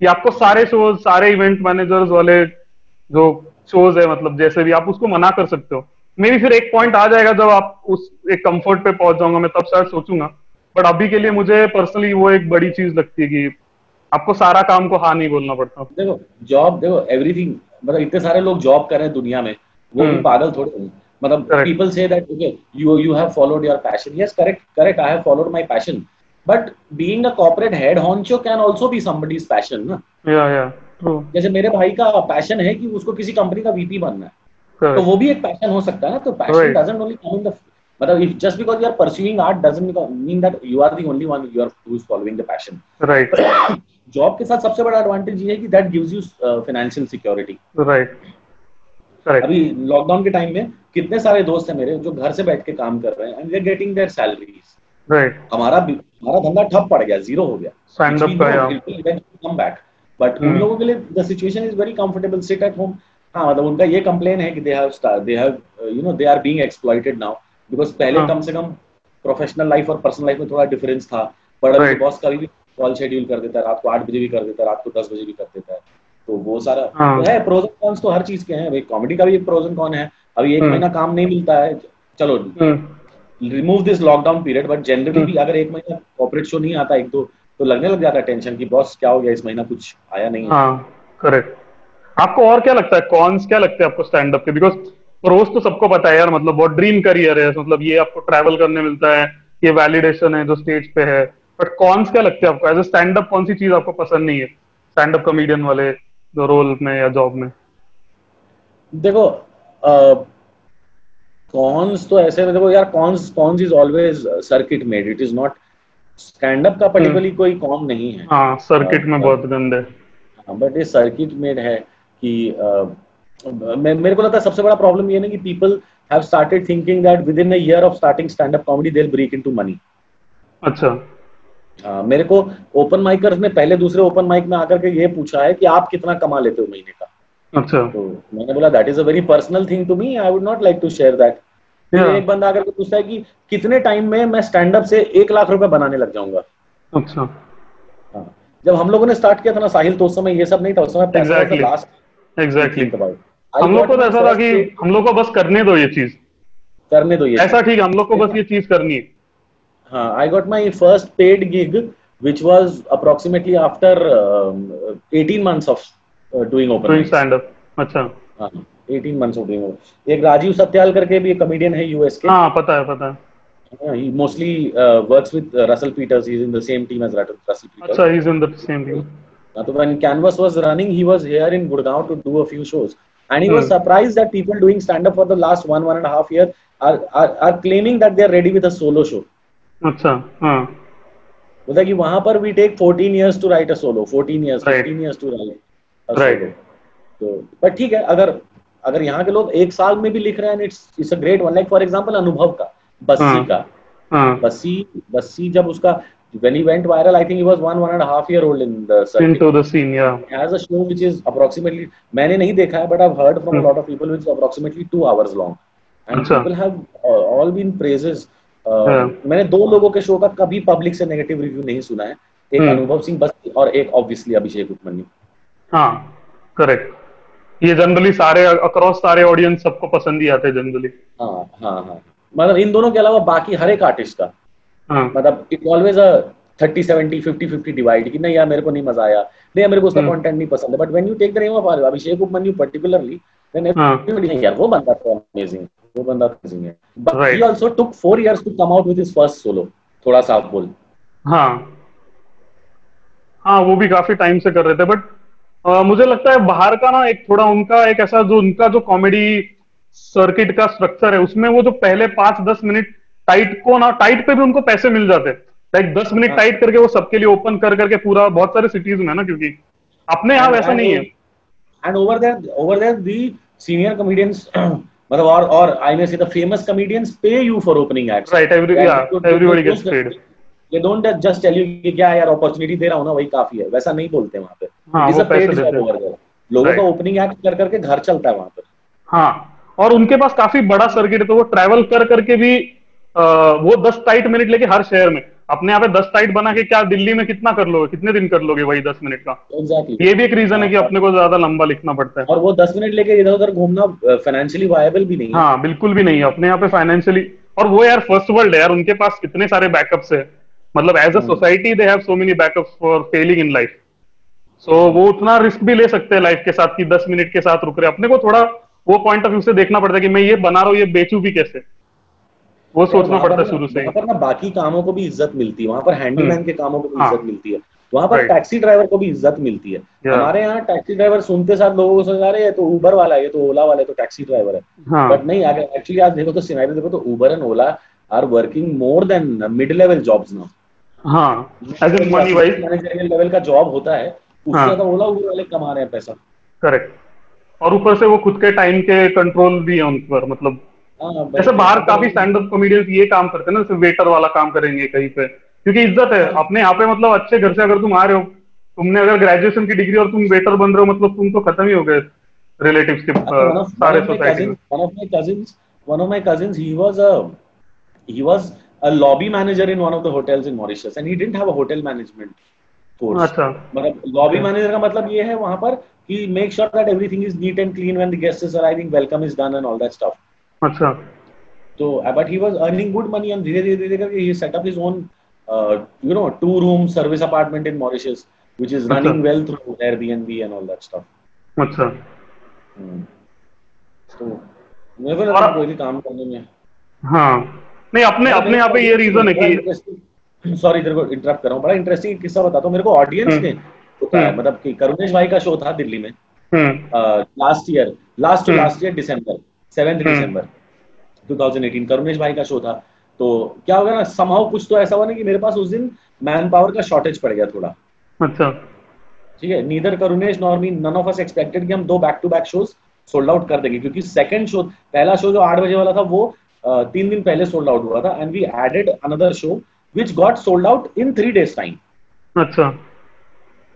कि आपको सारे शोज़ सारे इवेंट मैनेजर्स वाले जो शोज़ है मतलब जैसे भी, आप उसको मना कर सकते हो। मे भी फिर एक पॉइंट आ जाएगा जब आप उस एक कंफर्ट पे पहुँच जाऊँगा, मैं तब शायद सोचूँगा। बट अभी के लिए मुझे पर्सनली वो एक बड़ी चीज़ लगती है कि आपको सारा काम को हाँ नहीं बोलना पड़ता। देखो जॉब देखो एवरीथिंग मतलब इतने सारे लोग जॉब कर रहे हैं दुनिया में वो भी हम्म। पागल थोड़े हैं। मतलब पीपल से that okay you you have followed your passion yes correct correct I have followed my passion but being a corporate head honcho can also be somebody's passion ना या या जैसे मेरे भाई का पैशन है कि उसको किसी कंपनी का वीपी बनना है। तो वो भी एक पैशन हो सकता है ना? तो passion doesn't only come in the मतलब if just because you are pursuing art doesn't mean that you are the only one you are who is following the passion. Right. Job के साथ सबसे बड़ा एडवांटेज ये है कि that gives you financial security right अभी lockdown के time में कितने सारे दोस्त हैं मेरे जो घर से बैठ के काम कर रहे हैं and they are getting their salaries right हमारा हमारा धंधा ठप पड़ गया ज़ीरो हो गया स्टैंड अप का या कम बैक बट उन. लोगों के लिए the situation is very comfortable sit at home हाँ मतलब उनका ये कंप्लेन है कि they have they have you know they are being exploited now because पहले हाँ. कम से कम प्रोफेशनल लाइफ और पर्सनल लाइफ में थोड़ा डिफरेंस था। बट अभी बॉस कभी भी कॉल शेड्यूल कर देता है रात को आठ बजे भी कर देता है रात को दस बजे भी कर देता है। तो वो सारा हाँ. तो है प्रोज एंड कॉन्स तो हर चीज़ के हैं। भाई कॉमेडी का भी एक प्रोज एंड कॉन है। अभी एक हाँ। महीना काम नहीं मिलता है चलो remove this lockdown period but generally भी अगर एक महीना कॉपरेट शो नहीं आता एक दो तो लगने लग जाता है टेंशन की बॉस क्या हो गया? इस महीना कुछ आया नहीं हाँ। करेक्ट आपको और क्या लगता है? कॉन्स क्या लगता है आपको स्टैंड अप के? बिकॉज़ प्रोस तो सबको पता है यार मतलब बहुत ड्रीम करियर है मतलब ये आपको ट्रैवल करने मिलता है ये वैलिडेशन है जो स्टेज पे है। बट कॉन्स क्या लगते हैं आपको? एज ए स्टैंड अप कौन सी चीज़ आपको पसंद नहीं है? स्टैंड अप कॉमेडियन वाले जो रोल में या जॉब में? देखो कॉन्स तो ऐसे देखो यार cons cons is always circuit made it is not stand up का पर्टिकुलरली हम्म। कोई कॉम नहीं है। हाँ सर्किट में बहुत गंदे। बट ये सर्किट मेड है कि मेरे को लगता है सबसे बड़ा प्रॉब्लम ये ना कि people have started thinking that within a year of starting stand up comedy they will break into money अच्छा। आ, मेरे को ओपन माइकर्स ने पहले दूसरे ओपन माइक में आकर के ये पूछा है कि आप कितना कमा लेते हो महीने का? अच्छा। तो मैंने बोला that is a very personal thing to me I would not like to share that एक बंदा आकर के पूछता है कि कितने टाइम में मैं स्टैंड अप से एक लाख रुपए बनाने लग जाऊँगा? अच्छा। हाँ जब हम लोगों ने स्टार्ट किया था ना साहिल तो उस समय ये सब नहीं था उस समय एग्जैक्टली एग्जैक्टली हम लोग को तो ऐसा था कि हम लोग को बस करने दो ये चीज़ करने दो ये ऐसा ठीक हम लोग को बस ये चीज़ करनी है हाँ I got my first paid gig which was approximately after uh, 18 months of uh, doing open doing stand up अच्छा हाँ 18 months of doing open एक राजीव सत्याल करके भी एक कॉमेडियन है यूएस के हाँ पता है पता है he mostly uh, works with uh, Russell Peters. He's in the same team as Russell Peters. So he's in the same team. So when Canvas was running, he was here in Gurgaon to do a few shows, and he hmm. was surprised that people doing stand up for the last one one and a half year are are, are claiming that they are ready with a solo show. अच्छा हाँ बोलता कि वहाँ पर we take 14 years to write a solo, 14 years, right. 15 years to write a right. solo. तो but ठीक है अगर अगर यहाँ के लोग एक साल में भी लिख रहे हैं it's it's a great one like for example Anubhav का बस्सी हाँ। का हाँ बस्सी बस्सी जब उसका when he went viral i think he was one one and a half year old in the circuit into the scene yeah He has a show which is approximately मैंने नहीं देखा है but I've heard from a Hmm. lot of people which is approximately two hours long and अच्छा। people have uh, all been praises uh, हाँ। मैंने दो लोगों के शो का कभी पब्लिक से नेगेटिव रिव्यू नहीं सुना है एक Hmm. अनुभव सिंह बस्ती और एक ऑब्वियसली अभिषेक उपमन्यु हाँ करेक्ट ये जनरली सारे अक्रॉस सारे ऑडियंस सबको पसंद ही आते हैं जनरली हाँ हाँ हाँ मतलब इन दोनों के अलावा बाकी हर एक आर्टिस्ट का हाँ। मतलब it always a thirty seventy fifty fifty divide कि नहीं यार मेरे को नहीं मज़ा आया। नहीं यार मेरे को उसका। कंटेंट नहीं पसंद है। But when you take the name of Abhishek Upamanyu particularly then हाँ। everybody यार वो बंदा तो अमेजिंग वो बंदा अमेजिंग है। But he also took 4 years to come out with his first solo थोड़ा सा बोल हाँ। हाँ वो भी काफ़ी टाइम से कर रहे थे। बट मुझे लगता है बाहर का ना एक थोड़ा उनका एक ऐसा जो उनका जो कॉमेडी सर्किट का स्ट्रक्चर है उसमें वो जो पहले पाँच दस मिनट टाइट को ना टाइट पे भी उनको पैसे मिल जाते लाइक दस मिनट हाँ। टाइट करके वो सबके लिए ओपन कर करके पूरा बहुत सारे सिटीज़ में है ना क्योंकि अपने यहाँ वैसा नहीं है and over there over there the senior comedians मतलब और और I may say the famous comedians pay you for opening acts right every everybody gets paid ये डोंट जस्ट टेल यू कि क्या यार अपॉर्चुनिटी दे रहा हूँ ना वही काफ़ी है वैसा नहीं बोलते वहाँ पे हाँ, वो पैसे देते हैं। over there. लोगों का. ओपनिंग एक्ट कर करके घर चलता है वहाँ पर हाँ और उनके पास काफ़ी बड़ा सर्किट है तो वो ट्रैवल कर करके भी वो दस टाइट मिनट लेके हर शहर में। अपने यहाँ पे दस टाइट बना के क्या दिल्ली में कितना कर लोगे कितने दिन कर लोगे वही दस मिनट का? एग्जैक्टली ये भी एक रीजन है कि अपने को ज़्यादा लंबा लिखना पड़ता है। और वो 10 मिनट लेके इधर उधर घूमना फाइनेंशियली वायबल भी नहीं हाँ। बिल्कुल भी नहीं है। अपने यहाँ पे फाइनेंशियली और वो यार फ़र्स्ट वर्ल्ड है यार उनके पास कितने सारे बैकअप्स है। मतलब as a. Society they have so many backups for failing in life so वो उतना रिस्क भी ले सकते हैं लाइफ के साथ कि दस मिनट के साथ रुक रहे अपने को थोड़ा वो पॉइंट ऑफ़ व्यू से देखना पड़ता है कि मैं ये बना रहा हूँ ये बेचू भी कैसे? वो सोचना पड़ता है शुरू से ही। वहाँ पर ना बाकी कामों को भी इज़्ज़त मिलती है वहाँ पर हैंडीमैन के कामों को भी हाँ। इज़्ज़त मिलती है। वहाँ पर टैक्सी ड्राइवर को भी इज़्ज़त मिलती है। हमारे यहाँ टैक्सी ड्राइवर सुनते साथ लोगों को सोचा रहे ये तो उबर वाला है ये तो ओला वाला है तो टैक्सी ड्राइवर है। हाँ। बट नहीं अगर एक्चुअली आज देखो तो सिनारियो देखो तो Uber and Ola are working more than mid level jobs now हाँ मनी वाइज मैनेजरियल लेवल का जॉब होता है उससे हाँ। ज़्यादा ओला उबर वाले कमा रहे हैं पैसा। करेक्ट और ऊपर से वो खुद के टाइम के कंट्रोल भी है उन पर मतलब हाँ, जैसे बाहर काफ़ी स्टैंड अप कॉमेडियंस ये काम करते हैं ना जैसे वेटर वाला काम करेंगे कहीं पे क्योंकि इज़्ज़त है अपने यहाँ पे मतलब अच्छे घर से अगर तुम आ रहे हो तुमने अगर ग्रेजुएशन की डिग्री और तुम वेटर बन रहे हो मतलब तुम तो खत्म ही हो गए रिलेटिव्स के अ, सारे सोसाइटी में cousins, one of my cousins, one of my cousins, he was a a lobby manager in one of the hotels in Mauritius, and he didn't have a hotel management course. अच्छा मतलब lobby manager का मतलब ये है वहाँ पर कि make sure that everything is neat and clean when the guest is arriving, welcome is done and all that stuff. अच्छा uh, but he was earning good money and धीरे धीरे धीरे करके he set up his own, uh, you know, two room service apartment in Mauritius, which is running well through Airbnb and all that stuff. अच्छा. तो मेरे को है और- कोई भी काम करने में हाँ नहीं अपने अपने यहाँ पे ये रीजन है कि सॉरी तेरे को इंटरप्ट कर रहा हूँ बड़ा इंटरेस्टिंग किस्सा बताता हूँ मेरे को ऑडियंस हम्म। ने हम्म। मतलब कि करुणेश भाई का शो था दिल्ली में last year last two. Last year December seventh hmm. December 2018 Karunesh भाई का शो था। तो क्या होगा ना समहाउ कुछ तो ऐसा हुआ ना कि मेरे पास उस दिन मैन पावर का शॉर्टेज पड़ गया थोड़ा। अच्छा। ठीक है neither Karunesh nor me none of us expected कि हम दो back to back shows sold out कर देंगे क्योंकि सेकंड शो पहला शो जो आठ बजे वाला था वो तीन दिन पहले सोल्ड आउट हुआ था and we added another show which got sold out in three days time अच्छा।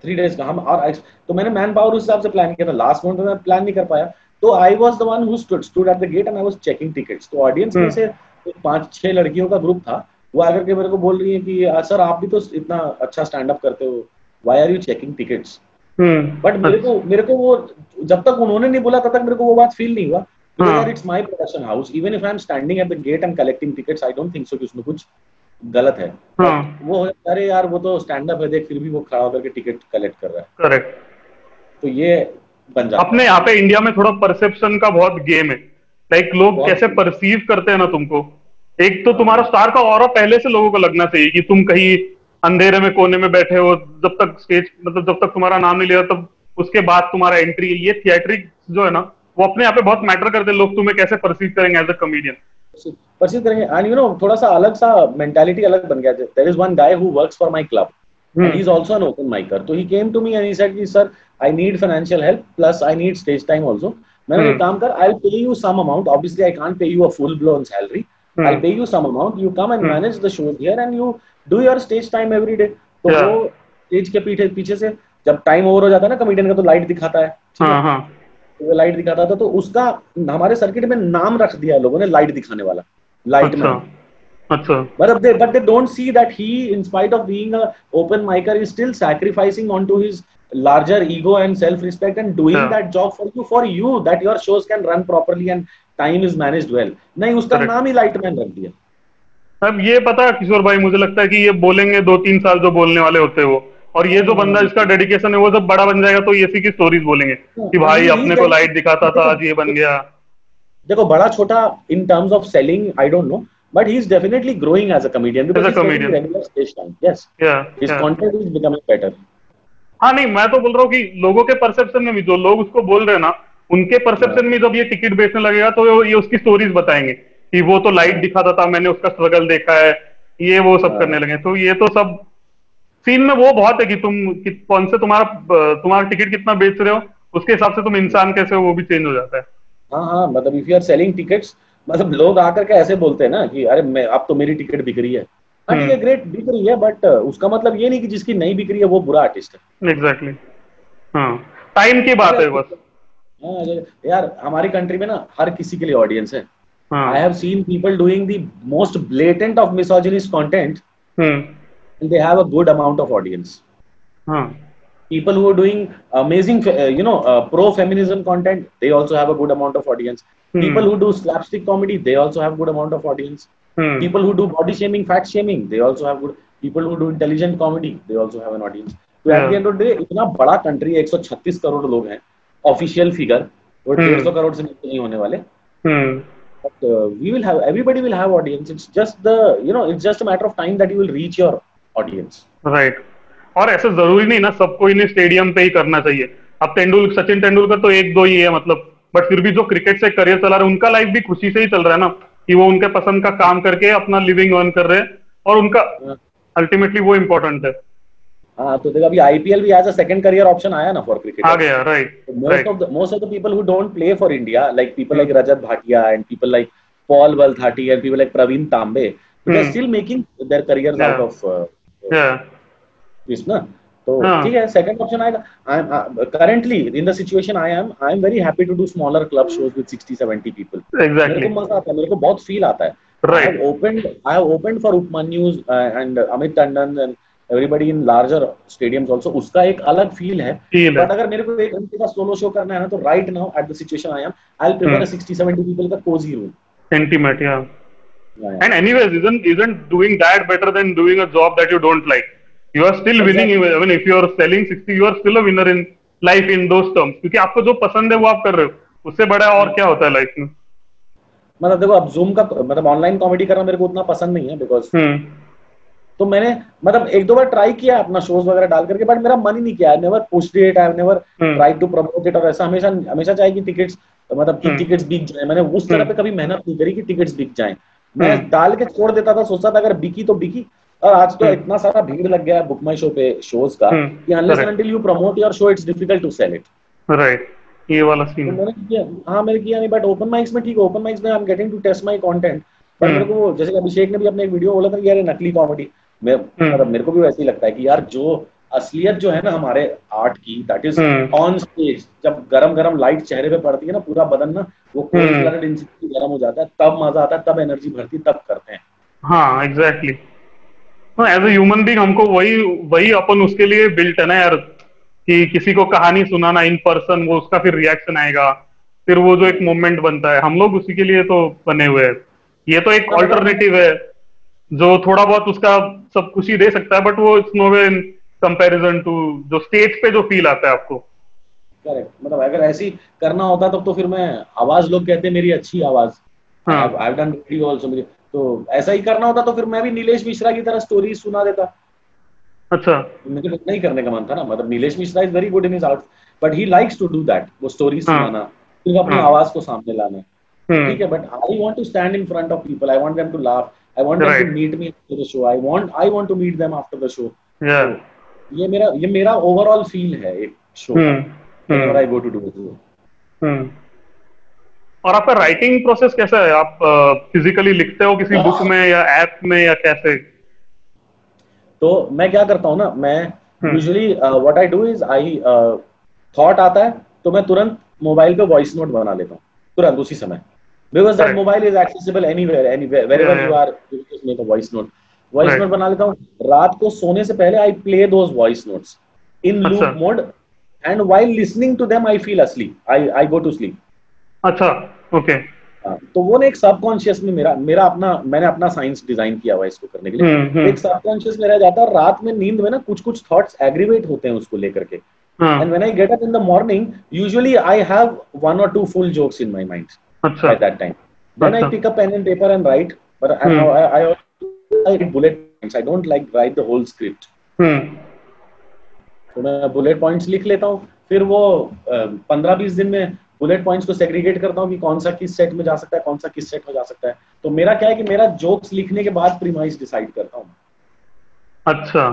थ्री डेज़ का हम और तो मैंने मैन पावर उस हिसाब से प्लान किया था लास्ट मंथ में प्लान नहीं कर पाया। तो I was the one stood stood at the gate and I was checking tickets तो ऑडियंस में हम्म। से पाँच छह लड़कियों का ग्रुप था। वो आकर के मेरे को बोल रही है कि सर आप भी तो इतना अच्छा स्टैंड अप करते हो। Why are you checking tickets but मेरे को मेरे को वो जब तक उन्होंने नहीं बोला तब तक मेरे को वो बात फील नहीं हुआ। यार it's my production house even if I am standing at the gate and collecting tickets I don't think so कि उसमें कुछ गलत है। हाँ वो अरे यार वो तो स्टैंड अप है देख फिर भी वो खड़ा होकर के टिकट कलेक्ट कर रहा है। करेक्ट तो ये बन जाता अपने यहाँ पे इंडिया में थोड़ा परसेप्शन का बहुत गेम है। लाइक लोग कैसे परसीव करते हैं ना तुमको? एक तो तुम्हारा स्टार का और पहले से लोगों को लगना चाहिए कि तुम कहीं अंधेरे में कोने में बैठे हो जब तक स्टेज मतलब जब तक तुम्हारा नाम नहीं लिया तब उसके बाद तुम्हारा एंट्री ये थिएट्रिक जो है ना वो अपने यहाँ पे बहुत मैटर करते हैं लोग तुम्हें कैसे परसीव करेंगे एज अ कॉमेडियन परसीव करेंगे। एंड यू नो थोड़ा सा अलग सा मेंटालिटी अलग बन गया। There is one guy who works for my club and he's also an open micer. so he came to me and he said कि sir I need financial help plus I need stage time also मैं एक काम कर I pay you some amount obviously I can't pay you a full blown salary I pay you some amount you come and manage the show here and you do your stage time every day तो वो stage के पीछे पीछे से जब time over हो जाता है ना कमेडियन का तो लाइट दिखाता है। लाइट हाँ, हाँ। दिखाता था तो उसका हमारे सर्किट में नाम रख दिया लोगों ने लाइट दिखाने वाला। लाइट अच्छा। में। अच्छा। But they but they don't see that he in spite of being a open miker is still sacrificing on to his larger ego and self-respect and doing Yeah. that job for you for you that your shows can run properly and time is managed well. नहीं उसका Correct. नाम ही lightman रख दिया अब ये पता है किशोर भाई मुझे लगता है कि ये बोलेंगे दो तीन साल जो बोलने वाले होते हैं वो और ये जो बंदा जिसका डेडिकेशन है वो जब बड़ा बन जाएगा तो ये की स्टोरीज बोलेंगे कि भाई अपने को लाइट दिखाता था आज ये बन गया देखो बड़ा छोटा in terms of selling I don't know but he is definitely growing as a comedian because As a he's comedian. regular stage time. Yes, या his या। content is becoming better. हाँ नहीं, मैं तो बोल रहा हूँ कि लोगों के परसेप्शन में भी, जो लोग उसको बोल रहे हैं ना, उनके परसेप्शन में जब ये टिकट बेचने लगेगा तो ये- उसकी स्टोरीज बताएँगे कि वो तो लाइट दिखाता था, मैंने उसका स्ट्रगल देखा है, ये वो सब। करने लगे तो ये तो सब सीन में वो बहुत है कि तुम कि कौन से तुम्हारा तुम्हारा टिकट कितना बेच रहे हो, उसके हिसाब से तुम इंसान कैसे हो, वो भी चेंज हो जाता है हाँ हाँ मतलब if you are selling tickets मतलब लोग आकर के ऐसे बोलते हैं ना कि अरे मैं, अब तो मेरी टिकट बिक रही है ग्रेट बिक रही है बट उसका मतलब ये नहीं कि जिसकी नई बिक्री है वो बुरा आर्टिस्ट है। एग्जैक्टली टाइम हाँ। की बात है बस। यार हमारी कंट्री में ना हर किसी के लिए ऑडियंस है। I have seen people doing the most blatant of misogynist content they have a good amount of audience people who. Doing amazing you know pro feminism content they also have a good amount of audience people who do slapstick comedy they also have good amount of audience hmm people who do body shaming fat shaming they also have good people who do intelligent comedy they also have an audience तो at. The end of the day इतना बड़ा country है 136 करोड़ लोग हैं official figure वो Hmm. 150 crore से नीचे नहीं होने वाले hmm but uh, we will have everybody will have audience it's just the you know it's just a matter of time that you will reach your audience right और ऐसे ज़रूरी नहीं ना सबको इन्हें स्टेडियम पे ही करना चाहिए अब तेंदुल सचिन तेंदुलकर तो एक दो ही है मतलब बट फिर भी जो क्रिकेट से करियर चला रहे उनका लाइफ भी खुशी से ही चल रहा है ना कि वो उनके पसंद का काम करके अपना लिविंग अर्न कर रहे हैं और उनका अल्टीमेटली वो इम्पोर्टेंट है। हाँ तो देखो अभी आईपीएल भी as a second career option आया ना फॉर क्रिकेट आ गया right most of the most of the people who don't play for India like people like Rajat Bhatia and people like Paul Valthaty and people like Pravin Tambe they are still making their careers out of या is ना तो ठीक है second option आएगा। I am currently in the situation I am I am very happy to do smaller club shows with 60 70 people exactly मज़ा आता है मेरे को बहुत फील आता है। I opened I have opened for Upamanyu and Amit Tandon and everybody in larger stadiums also उसका एक अलग फील है। बट अगर मेरे को एक घंटे का सोलो शो करना है ना तो right now at the situation I am I will prefer 60 70 people का cosy room intimate and anyways isn't isn't doing that better than doing a job that you don't like You are still winning. Exactly. Even if you are selling 60, you are still a winner in life in those terms. क्योंकि आपको जो पसंद है वो आप कर रहे हो उससे बड़ा और क्या होता है लाइफ में मतलब देखो अब जूम का मतलब ऑनलाइन कॉमेडी करना मेरे को उतना पसंद नहीं है बिकॉज़ हम्म तो मैंने मतलब एक दो बार ट्राई किया अपना शोज़ वगैरह डाल करके बट मेरा मन ही नहीं किया I never pushed it I never hmm. Try to promote it और ऐसा हमेशा हमेशा चाहिए कि टिकट्स मतलब कि हम्म। टिकट्स बिक जाए मैंने उस तरह पे कभी मेहनत नहीं करी कि टिकट्स बिक जाए मैं हम्म। डाल के छोड़ देता था सोचता था अगर बिकी तो बिकी और आज तो हम्म। इतना सारा भीड़ लग गया है बुक माई शो पे शोज़ का हम्म, कि unless until you promote your show it's difficult to sell it right ये वाला तो सीन मैंने किया हाँ मैंने किया नहीं बट ओपन माइक्स में ठीक है ओपन माइक्स में I am getting to test my content पर हम्म। मेरे को जैसे अभिषेक ने भी अपने एक वीडियो बोला था यार ये नकली कॉमेडी मैं। मतलब मेरे को भी वैसे ही लगता है कि यार जो असलियत जो है ना हमारे आर्ट की दैट इज़। ऑन स्टेज जब गरम गरम लाइट चेहरे पे पड़ती है ना पूरा बदन ना वो कोल्ड गरम हो जाता है तब मज़ा आता है तब एनर्जी भरती है तब करते हैं। हाँ exactly as a human being हमको वही वही अपन उसके लिए बिल्ट है ना यार कि किसी को कहानी सुनाना इन पर्सन वो उसका फिर रिएक्शन आएगा। फिर वो जो एक मोमेंट बनता है हम लोग उसी के लिए तो बने हुए हैं। ये तो एक ऑल्टरनेटिव है जो थोड़ा बहुत उसका सब कुछ ही दे सकता है बट वो it's no way in comparison to जो स्टेज पे जो फील आता है आपको। करेक्ट मतलब अगर ऐसी करना होता तब तो फिर मैं आवाज़ लोग कहते हैं मेरी अच्छी आवाज़। हाँ। I have done video also मेरी तो ऐसा ही करना होता तो फिर मैं भी नीलेश मिश्रा की तरह स्टोरी सुना देता। अच्छा। मुझे तो नहीं करने का मन था ना मतलब Nilesh Mishra is very good in his art but he likes to do that वो स्टोरी हाँ। सुनाना फिर अपनी हाँ। आवाज़ को सामने लाना। हम्म। ठीक है but I want to stand in front of people I want them to laugh I want them to meet me after the show I want I want to meet them after the show ये मेरा ये मेरा overall feel है एक show whenever I go to do it hmm. और आपका writing process कैसा है? आप फिजिकली लिखते हो किसी बुक में या ऐप में या कैसे? तो मैं क्या करता हूँ ना मैं usually what I do is I thought आता है तो मैं तुरंत मोबाइल पे वॉइस नोट बना लेता हूँ तुरंत उसी समय। Because that mobile is accessible anywhere anywhere wherever Yeah, you are make a voice note voice note बना लेता हूँ रात को सोने से पहले I play those voice notes in. Loop mode and while listening to them I feel असली I I go to sleep अच्छा ओके हाँ, तो वो ना एक सबकॉन्शियस में मेरा मेरा अपना मैंने अपना साइंस डिज़ाइन किया हुआ इसको करने के लिए। हम्म, हम्म। एक सबकॉन्शियस में रह जाता है रात में नींद में ना कुछ कुछ थॉट्स एग्रीवेट होते हैं उसको लेकर के। And when I get up in the morning usually I have one or two full jokes in my mind at that time when I pick up pen and paper and write but I I I I bullet points I don't like write the whole script तो मैं bullet points लिख लेता हूँ। फिर वो 15 20 दिन में bullet points को सेग्रीगेट करता हूँ कि कौन सा किस सेट में जा सकता है कौन सा किस सेट में जा सकता है। तो मेरा क्या है कि मेरा जोक्स लिखने के बाद प्रीमाइज डिसाइड करता हूँ। अच्छा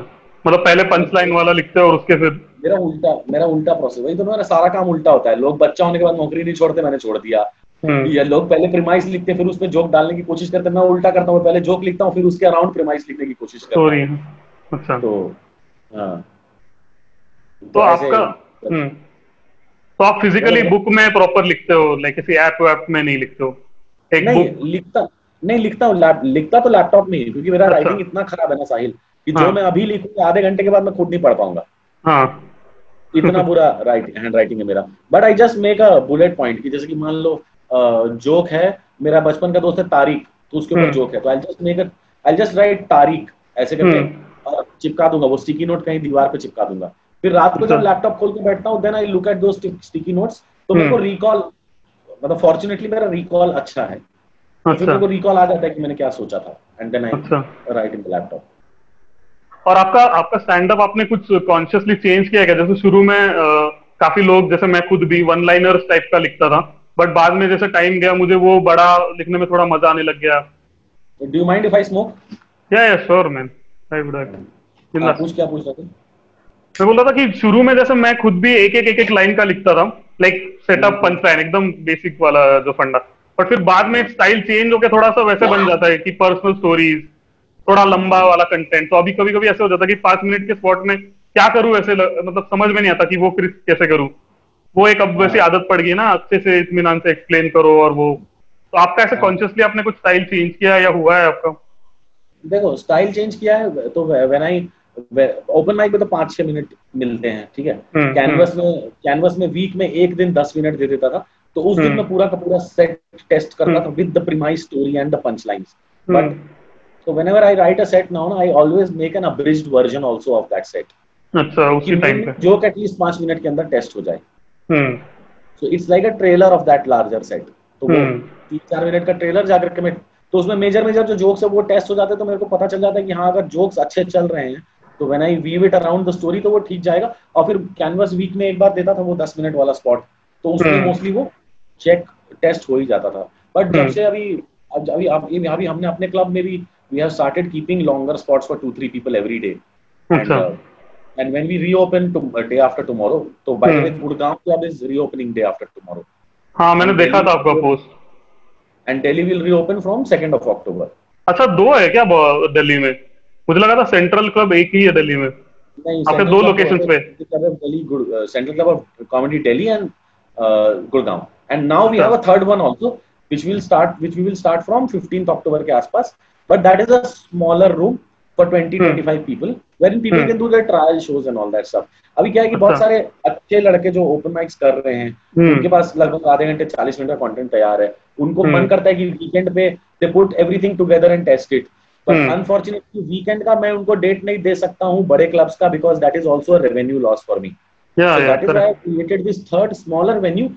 मतलब पहले पंच लाइन वाला लिखते हो और उसके फिर मेरा उल्टा मेरा उल्टा प्रोसेस वही तो मेरा सारा काम उल्टा होता है। लोग बच्चा होने के बाद नौकरी नहीं छोड़ते मैंने छोड़ दिया। हम्म, ये लोग पहले प्रीमाइस लिखते फिर उसमें जोक डालने की कोशिश करते मैं उल्टा करता हूँ पहले जोक लिखता हूँ फिर उसके अराउंड प्रीमाइस लिखने की कोशिश करता हूँ। अच्छा। तो हाँ। तो ऐसे- आपका तो आप फिजिकली बुक में प्रॉपर लिखते हो लाइक किसी ऐप वैप में नहीं लिखते हो एक नहीं बुक लिखता नहीं लिखता हूँ लिखता तो लैपटॉप में ही क्योंकि मेरा अच्छा। राइटिंग इतना खराब है ना साहिल कि हाँ। जो मैं अभी लिखूँगा आधे घंटे के बाद मैं खुद नहीं पढ़ पाऊँगा हाँ इतना बुरा राइट हैंड राइटिंग है मेरा but I just make a bullet point कि जैसे कि मान लो जोक है मेरा बचपन का दोस्त है तारिक तो उसके ऊपर हम्म। जोक है तो I just make I just write Tariq ऐसे करके हम्म। और चिपका दूँगा वो स्टिकी नोट कहीं दीवार पे चिपका दूँगा फिर रात को जब। लैपटॉप खोल के बैठता हूँ then I look at those sticky notes तो मेरे को हम्म। रिकॉल मतलब फॉर्चुनेटली मेरा रिकॉल अच्छा है। तो अच्छा मेरे को रिकॉल आ जाता है कि मैंने क्या सोचा था। And then I write in the laptop और आपका आपका स्टैंड अप आपने कुछ कॉन्शियसली चेंज किया क्या? जैसे शुरू में अ, काफ़ी लोग जैसे मैं खुद भी वन लाइनर्स टाइप का लिखता था बट बाद में जैसे टाइम गया मुझे वो बड़ा लिखने में थोड़ा मज़ा आने लग गया। Do you mind if I smoke या या श्योर मैन आई वुड पूछ क्या पूछ रहे थे? मैं बोल रहा था कि शुरू में जैसे मैं खुद भी एक एक एक एक लाइन का लिखता था लाइक सेटअप पंच लाइन एकदम बेसिक वाला जो फंडा। बट फिर बाद में स्टाइल चेंज होकर थोड़ा सा वैसे बन जाता है कि पर्सनल स्टोरीज थोड़ा लंबा वाला कंटेंट तो अभी कभी कभी ऐसे हो जाता है कि पाँच मिनट के स्पॉट में क्या करूँ ऐसे मतलब समझ में नहीं आता कि वो क्रिस कैसे करूँ। वो एक अब वैसी आदत पड़ गई ना अच्छे से इत्मीनान से एक्सप्लेन करो और वो। तो आपका ऐसे कॉन्शियसली आपने कुछ स्टाइल चेंज किया या हुआ है आपका? देखो स्टाइल चेंज किया है तो व्हेन आई ओपन माइक में तो पाँच छह मिनट मिलते हैं ठीक है हम्म, कैनवस में कैनवस में वीक में एक दिन दस मिनट दे देता था तो उस दिन हम्म। मैं पूरा का पूरा सेट टेस्ट करता हम्म। था with the premise story and the punch hmm, but so whenever I write a set now, I always make an abridged version also of that set. अच्छा उसी टाइम पे जोक एटलीस्ट पाँच minute के अंदर test हो जाए हम्म so it's like a trailer of that larger set तो वो हम्म। तीन चार मिनट का ट्रेलर जाकर के मैं तो उसमें मेजर मेजर जो जोक्स है वो टेस्ट हो जाते हैं तो मेरे को पता चल जाता है कि हाँ अगर जोक्स अच्छे चल रहे हैं तो when I weave it around the story तो वो ठीक जाएगा। और फिर कैनवस वीक में एक बार देता था वो दस मिनट वाला स्पॉट तो उसमें हम्म। मोस्टली वो चेक टेस्ट हो ही जाता था। बट जब हम्म। से अभी अभी अभी अभी हमने अपने क्लब में भी we have started keeping longer spots for two three people every day and when we reopen to uh, day after tomorrow so by the way Hmm. Gurgaon club is reopening day after tomorrow हाँ मैंने देखा था आपका post and Delhi will reopen from 2nd of October अच्छा दो है क्या दिल्ली में? मुझे लगा था सेंट्रल क्लब एक ही है दिल्ली में। आपके दो लोकेशंस पे। Central Club of Comedy Delhi and Gurgaon and now we have a third one also which will start which we will start from 15th October के आसपास। But that is a smaller room for 20 25 people wherein people can do their trial shows and all that stuff अभी क्या है कि बहुत अच्छा। सारे अच्छे लड़के जो ओपन माइक्स कर रहे हैं hmm. उनके पास लगभग आधे घंटे 40 मिनट का कंटेंट तैयार है। उनको hmm. मन करता है कि वीकेंड पे they put everything together and test it पर हम्म। अनफॉर्चुनेटली वीकेंड का मैं उनको डेट नहीं दे सकता हूँ बड़े क्लब्स का because that is also revenue loss for me या So या that is why I created this third smaller venue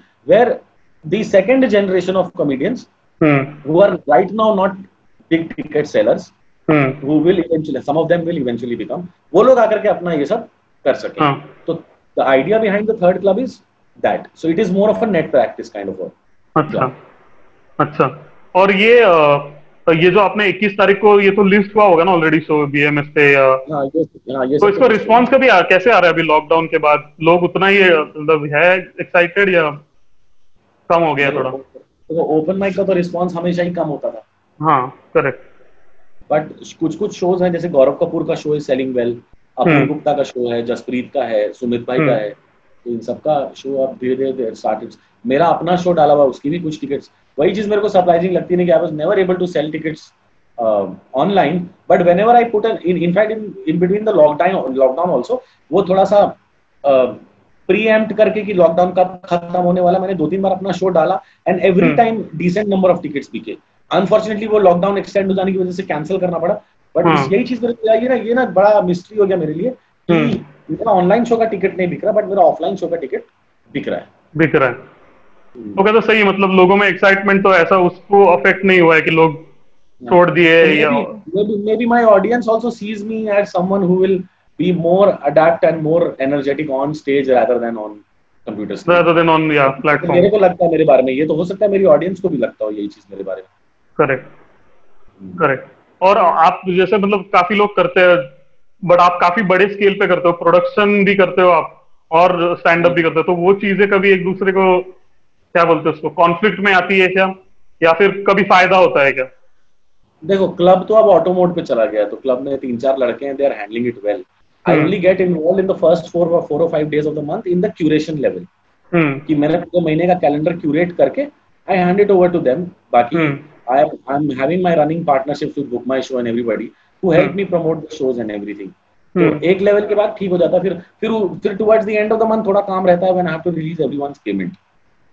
the second generation of comedians hmm who are right now not big ticket sellers hmm who will eventually some of them will eventually become वो लोग आकर के अपना ये सब कर सके हाँ तो the idea behind the third club is that so it is more of a net practice kind of work अच्छा अच्छा और ये अ, ये जो आपने 21 तारीख को ये तो लिस्ट हुआ होगा ना ऑलरेडी शो बीएमएस पे हाँ ये हाँ ये तो इसको रिस्पांस कभी आ, कैसे आ रहा है अभी लॉकडाउन के बाद? लोग उतना ही मतलब है एक्साइटेड या कम हो गया थोड़ा? तो ओपन माइक का तो रिस्पांस हमेशा ही कम होता था। हाँ करेक्ट बट कुछ कुछ शोज़ हैं जैसे गौरव कपूर का show is selling well Apurva. Gupta का शो है जसप्रीत का है सुमित भाई का हम्म। है तो इन सबका शो अब धीरे धीरे स्टार्टेड मेरा अपना शो डाला हुआ उसकी भी कुछ टिकट्स वही चीज़ मेरे को सरप्राइजिंग लगती है कि I was never able to sell tickets online but whenever I put in in fact in in between the lockdown lockdown also वो थोड़ा सा प्री एम्प्ट करके कि लॉकडाउन कब खत्म होने वाला मैंने दो तीन बार अपना शो डाला and every hmm. Time decent number of tickets बिके अनफॉर्चुनेटली वो लॉकडाउन एक्सटेंड हो जाने की वजह से कैंसिल करना पड़ा बट हाँ। यही चीज़ मेरे को ये ना ये ना बड़ा मिस्ट्री हो गया मेरे लिए कि हम्म। मेरा ऑनलाइन शो का टिकट नहीं बिक रहा बट मेरा ऑफलाइन शो का टिकट बिक रहा है बिक रहा है तो कहते सही है, मतलब लोगों में एक्साइटमेंट तो ऐसा उसको अफेक्ट नहीं हुआ है कि लोग छोड़ दिए या my audience also sees me as someone who will be more adapt and more energetic on stage rather than on computer screen. rather than on yeah तो platform मेरे को लगता है मेरे बारे में ये तो हो सकता है मेरी ऑडियंस को भी लगता हो यही चीज़ मेरे बारे में। करेक्ट करेक्ट और आप जैसे मतलब काफ़ी लोग करते हैं बट आप काफ़ी बड़े स्केल पे करते हो प्रोडक्शन भी करते हो आप और स्टैंड अप भी करते हो तो वो चीज़ें कभी एक दूसरे को क्या बोलते हैं उसको? कॉन्फ्लिक्ट में आती है क्या? या फिर कभी फ़ायदा होता है क्या? देखो क्लब तो अब ऑटो मोड पे चला गया तो क्लब में तीन चार लड़के हैं they are handling it well I hmm. Only get involve in the first four four or five days of the month in the curation level हम्म। कि मैंने पूरे महीने का कैलेंडर क्यूरेट करके I hand it over to them बाकी हम्म। Am I'm having my running partnerships with Book My Show and everybody who help Hmm. me promote the shows and everything. तो हम्म एक लेवल के बाद ठीक हो जाता है फिर फिर फिर towards the end of the month थोड़ा काम रहता है when I have to release everyone's payment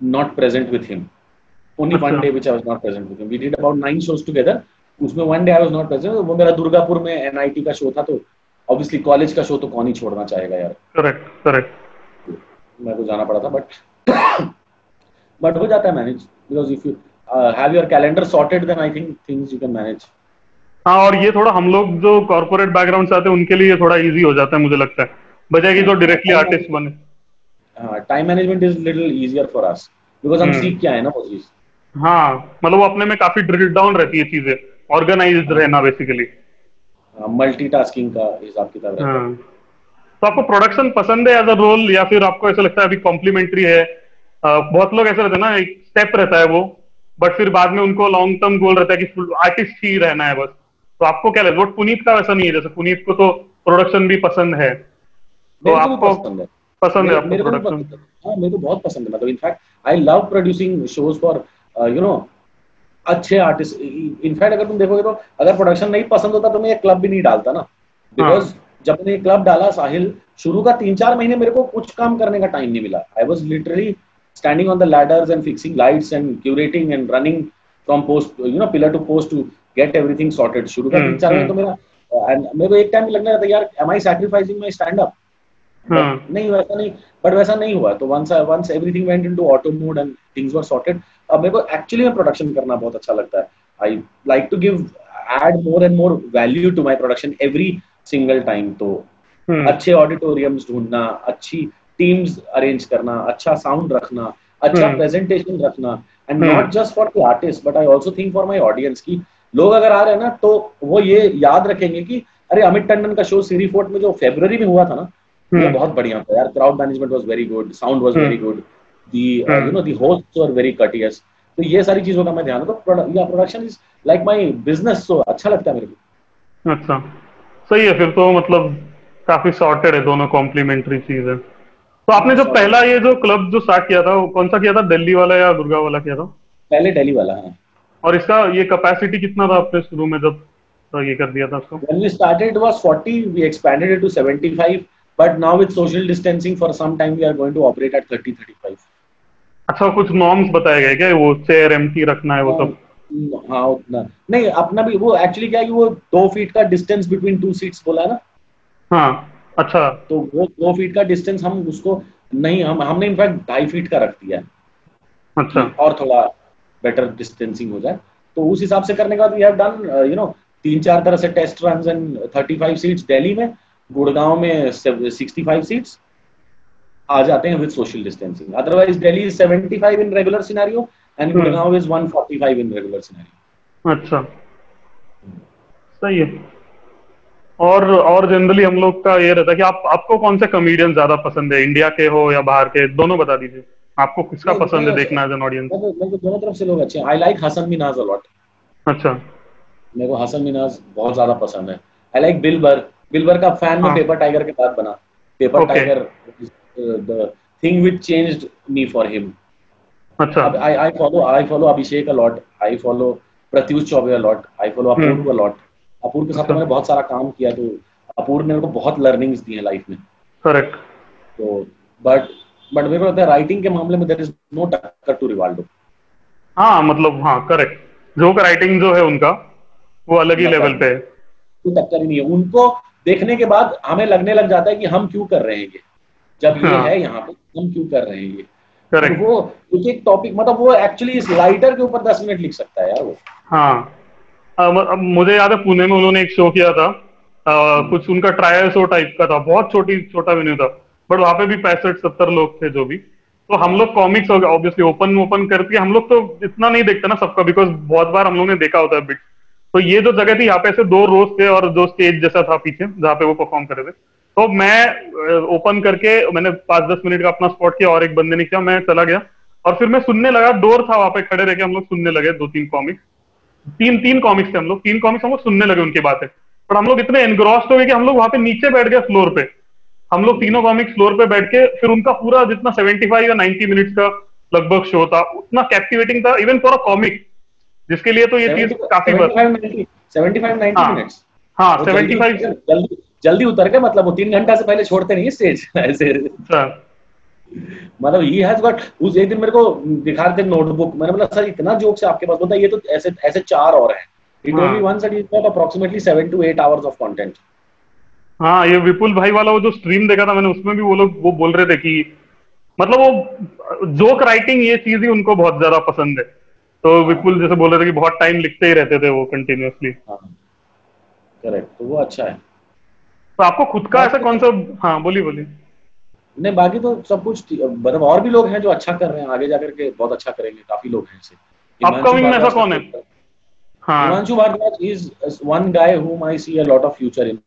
not present with him. Only one अच्छा। day which i was not present with him. We did about nine shows together. उसमें one day I was not present वो मेरा दुर्गापुर में NIT का show था तो obviously college का show तो कौन ही छोड़ना चाहेगा यार। करेक्ट करेक्ट मेरे को जाना पड़ा था बट बट हो जाता है manage because if you have your calendar sorted then I think things you can manage हाँ और ये थोड़ा हम लोग जो कॉर्पोरेट बैकग्राउंड से आते हैं उनके लिए थोड़ा इजी हो जाता है मुझे लगता है। बजाय कि जो डायरेक्टली आर्टिस्ट बने। Time management is little easier for us because हम हम्म। सीख के आए ना वो चीज़। हाँ मतलब वो अपने में काफ़ी ड्रिल डाउन रहती है चीज़ें ऑर्गेनाइज रहना बेसिकली मल्टीटास्किंग का हिसाब किताब रहता है। तो आपको प्रोडक्शन पसंद है एज अ रोल या फिर आपको ऐसा लगता है अभी कॉम्प्लीमेंट्री है? अ, बहुत लोग ऐसे रहते हैं ना एक स्टेप रहता है वो बट फिर बाद में उनको लॉन्ग टर्म गोल रहता है कि आर्टिस्ट ही रहना है बस। तो आपको क्या लगता है? पुनीत का वैसा नहीं है जैसे पुनीत को तो प्रोडक्शन भी पसंद है। तो आपको पसंद है। पसंद है आपको प्रोडक्शन है। हाँ मेरे को बहुत पसंद है। मतलब in fact I love producing shows for you know अच्छे आर्टिस्ट इनफैक्ट अगर तुम देखोगे तो अगर प्रोडक्शन नहीं पसंद होता तो मैं ये क्लब भी नहीं डालता ना। बिकॉज़ जब मैंने क्लब डाला साहिल शुरू का तीन चार महीने मेरे को कुछ काम करने का टाइम नहीं मिला। I was literally standing on the ladders and fixing lights and curating and running from post you know pillar to post to get everything sorted शुरू का हम्म, तीन चार महीने तो हम्म। मेरा and मेरे को एक टाइम लगने लगा था यार am I sacrificing my stand up हाँ नहीं वैसा नहीं बट वैसा नहीं हुआ। तो once once everything went into auto mode and things were sorted अब मेरे को एक्चुअली में प्रोडक्शन करना बहुत अच्छा लगता है। I like to give add more and more value to my production every single time तो हम्म, अच्छे ऑडिटोरियम्स ढूंढना अच्छी टीम्स अरेंज करना अच्छा साउंड रखना अच्छा। प्रेजेंटेशन रखना and. Not just for the artist but I also think for my audience की लोग अगर आ रहे हैं ना तो वो ये याद रखेंगे कि अरे अमित टंडन का शो सीरी फोर्ट में जो फेब्रवरी में हुआ था ना वो हम्म, बहुत बढ़िया था यार। Crowd management was very good sound was. Very good the. You know the hosts were very courteous तो ये सारी चीज़ों का मैं ध्यान रखता हूँ या production is like my business so अच्छा लगता है मेरे को। अच्छा। सही है फिर तो मतलब काफ़ी सॉर्टेड है दोनों कॉम्प्लीमेंट्री चीज़। है तो आपने जो पहला ये जो क्लब जो स्टार्ट किया था वो कौन सा किया था? दिल्ली वाला या दुर्गा वाला किया था? पहले दिल्ली वाला है। और इसका ये कैपेसिटी कितना था आपने शुरू में जब तो ये कर दिया था उसको? We started it was 40 we expanded it to 75 but now with social distancing for some time we are going to operate at 30 35 अच्छा कुछ नॉर्म्स बताए गए क्या? वो चेयर एम्प्टी रखना है वो सब? हाँ उतना। नहीं अपना भी वो एक्चुअली क्या है कि वो दो फीट का डिस्टेंस बिटवीन टू सीट्स बोला ना? हाँ अच्छा। तो वो दो फीट का डिस्टेंस हम उसको नहीं हम हमने इनफैक्ट ढाई फीट का रख दिया है। अच्छा। और थोड़ा बेटर डिस्टेंसिंग हो जाए। तो उस हिसाब से करने के बाद we have done you know तीन चार तरह से test run and 35 seats Delhi में। गुड़गांव में 65 सीट्स आ जाते हैं with social distancing otherwise Delhi is 75 in regular scenario and Gurgaon is 145 in regular scenario अच्छा। सही है। और और जनरली हम लोग का ये रहता है कि आप आपको कौन से कॉमेडियन ज़्यादा पसंद है? इंडिया के हो या बाहर के? दोनों बता दीजिए। आपको किसका पसंद है देखना एज एन ऑडियंस मेरे को दोनों तरफ़ से लोग अच्छे हैं। I like Hasan Minhaj a lot अच्छा। मेरे को हसन मिनाज बहुत ज़्यादा पसंद है। आई लाइक बिलबर बिलबर का फ़ैन में। पेपर टाइगर के बाद बना paper tiger the thing which changed me for him अच्छा I I follow I follow Abhishek a lot. I follow Pratyush Chaubey a lot. I follow हम्म। Apoorv a lot. अपूर्व के साथ। मैंने बहुत सारा काम किया तो अपूर्व ने मेरे को बहुत लर्निंग्स दी है लाइफ में करेक्ट तो बट बट मेरे को लगता है राइटिंग के मामले में देयर इज़ नो टक्कर टू रिवाल्डो हाँ मतलब हाँ करेक्ट जोक राइटिंग जो है उनका वो अलग ही लेवल पे है टक्कर ही नहीं है उनको देखने के बाद हमें लगने लग जाता है कि हम क्यों कर रहे हैं ये। जब ये हाँ। है यहाँ पे हम क्यों कर रहे हैं ये। करेक्ट वो एक एक टॉपिक मतलब वो एक्चुअली इस लाइटर के ऊपर दस मिनट लिख सकता है यार वो। हाँ। अब अब मुझे याद है पुणे में उन्होंने एक शो किया था। आ, कुछ उनका ट्रायल शो टाइप का था। बहुत छोटी छोटा वेन्यू था। बट वहाँ पे भी पैंसठ सत्तर लोग थे जो भी। तो हम लोग कॉमिक्स हो ऑब्वियसली ओपन ओपन करके हम लोग तो इतना नहीं देखते ना सबका बिकॉज़ बहुत बार हम लोग ने देखा होता है बिट तो ये जो जगह थी, यहाँ पे ऐसे दो रोज थे और दो स्टेज जैसा था पीछे, जहाँ पे वो परफॉर्म कर रहे थे। तो मैं ओपन करके मैंने पाँच दस मिनट का अपना स्पॉट किया और एक बंदे ने किया, मैं चला गया। और फिर मैं सुनने लगा डोर था वहाँ पे, खड़े रह के हम लोग सुनने लगे, दो तीन कॉमिक्स तीन तीन कॉमिक्स थे हम लोग, तीन कॉमिक्स हम लोग सुनने लगे उनकी बातें। पर हम लोग इतने एनग्रॉस्ड हो गए कि हम लोग वहाँ पे नीचे बैठ गए फ्लोर पे। हम लोग तीनों कॉमिक्स फ्लोर पे बैठ के, फिर उनका पूरा जितना 75 या 90 मिनट्स का लगभग शो था, उतना कैप्टिवेटिंग था इवन फॉर अ कॉमिक जिसके लिए तो ये चीज़ काफ़ी बार 75 75 90 हाँ। मिनट्स हाँ वो जल्दी उतर के मतलब वो तीन घंटा से पहले छोड़ते नहीं स्टेज ऐसे। अच्छा। मतलब ही हैज़ गॉट उस एक दिन मेरे को दिखा रहे थे नोटबुक मैंने बोला सर इतना जोक्स है आपके पास बोलता ये तो ऐसे ऐसे चार और हैं। इट हाँ। Only once is got approximately 7 to 8 hours of content हाँ ये विपुल भाई वाला वो जो स्ट्रीम देखा था मैंने उसमें भी वो लोग वो बोल रहे थे कि मतलब वो जोक राइटिंग ये चीज़ ही उनको बहुत ज़्यादा पसंद है। तो विपुल जैसे बोल रहे थे कि बहुत टाइम लिखते ही रहते थे वो कंटिन्यूअसली हाँ करेक्ट तो वो अच्छा है। तो आपको खुद का ऐसा कौन सा हाँ बोलिए बोलिए। नहीं बाकी तो सब कुछ मतलब और भी लोग हैं जो अच्छा कर रहे हैं आगे जाकर के बहुत अच्छा करेंगे काफ़ी लोग हैं Upcoming में ऐसा कौन है? हाँ। Himanshu Bhardwaj is one guy whom I see a lot of future in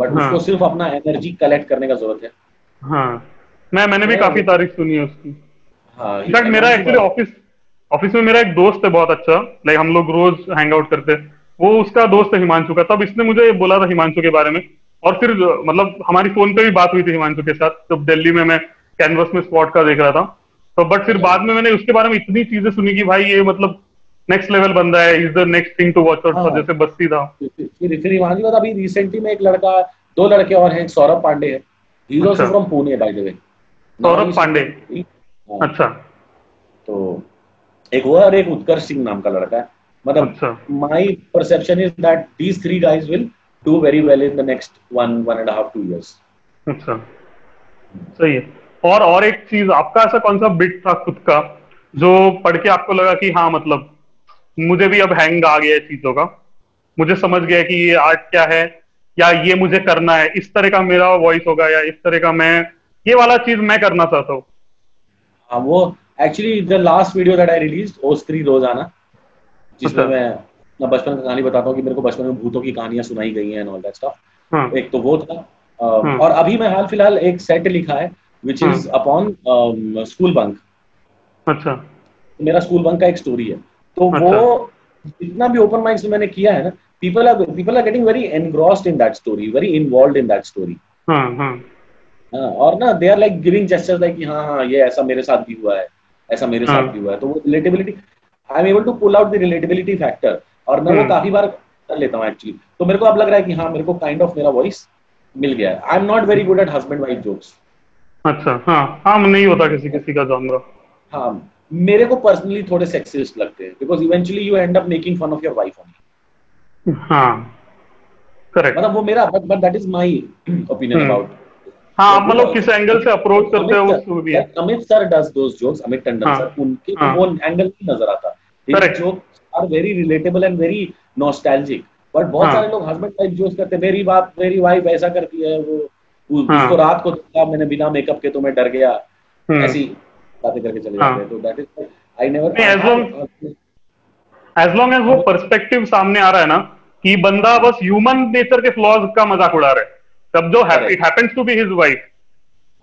but हाँ। उसको सिर्फ़ अपना एनर्जी कलेक्ट करने का ज़रूरत है। हाँ। मैं मैंने भी काफ़ी तारीफ़ सुनी है उसकी। हाँ इनफैक्ट मेरा एक्चुअली ऑफ़िस ऑफ़िस में मेरा एक दोस्त है बहुत अच्छा लाइक हम लोग रोज हैंग आउट करते वो उसका दोस्त है हिमांशु का। तब इसने मुझे बोला था हिमांशु के बारे में। और फिर मतलब हमारी फ़ोन पे भी बात हुई थी हिमांशु के साथ जब दिल्ली में मैं कैनवस में स्पॉट का देख रहा था। तो बट फिर बाद में मैंने उसके बारे में इतनी चीज़ें सुनी कि भाई ये मतलब नेक्स्ट लेवल बंदा है is the next thing to watch out हाँ। जैसे बस्ती था। फिर फिर फिर हिमांशु का अभी रिसेंटली में एक लड़का दो लड़के और हैं सौरभ पांडे है। ही इज़ आल्सो अच्छा। From Pune by the way Saurabh Pandey. अच्छा। तो एक वो है और एक उत्कर्ष सिंह नाम का लड़का है। मतलब perception is that these three guys will do very well in the next one one and a half two years. अच्छा। सही है। और और एक चीज़ आपका ऐसा कौन सा बिट था खुद का जो पढ़ के आपको लगा कि हाँ मतलब मुझे भी अब हैंग आ गया है चीज़ों का? मुझे समझ गया कि ये आर्ट क्या है या ये मुझे करना है इस तरह का मेरा वॉइस होगा या इस तरह का मैं ये वाला चीज़ मैं करना चाहता हूँ। हाँ वो actually the last video that I release ओस्त्री रोज़ाना जिसमें अच्छा। मैं अपना बचपन का कहानी बताता हूँ कि मेरे को बचपन में भूतों की कहानियाँ सुनाई गई हैं एंड ऑल दैट स्टफ़ हाँ। एक तो वो था। हम्म। और अभी मैं हाल फ़िलहाल एक सेट लिखा है which is upon school bunk अच्छा। मेरा स्कूल बंक का एक स्टोरी है। तो वो जितना भी ओपन माइंड मैंने किया है ना people are people are getting very engrossed in that story very involve in that story हाँ हाँ। हाँ, और ना they are like giving gestures like हाँ हाँ ये ऐसा मेरे साथ भी हुआ है। ऐसा मेरे हाँ। साथ भी हुआ है। तो वो relatability I am able to pull out the relatability factor और मैं वो हम्म। काफ़ी बार कर लेता हूँ एक्चुअली तो मेरे को अब लग रहा है कि हाँ मेरे को काइंड ऑफ़ मेरा वॉइस मिल गया है। I am not very good at husband wife jokes अच्छा हाँ। हाँ नहीं होता किसी किसी का जॉनरा हाँ। मेरे को पर्सनली थोड़े सेक्सिस्ट लगते हैं। Because eventually you end up making fun of your wife only हाँ। करेक्ट मतलब वो मेरा but but that is my opinion. About हाँ मतलब किस एंगल से अप्रोच करते हो उस भी Amit sir does those jokes Amit Tandon हाँ, सर उनके हाँ। वो एंगल नहीं नज़र आता jokes are very relatable and very nostalgic. But बहुत हाँ. सारे लोग हस्बैंड वाइफ जोक्स करते हैं मेरी मेरी वाइफ ऐसा करती है वो. उसको रात को देखा मैंने बिना मेकअप के तो मैं डर गया हम्म। ऐसी बातें करके चले. जाते हैं तो दैट इज़ आई नेवर नहीं, as long- as long as वो पर्सपेक्टिव सामने आ रहा है ना कि बंदा बस ह्यूमन नेचर के फ्लॉज का मज़ाक उड़ा रहा है तब जो. It happens to be his wife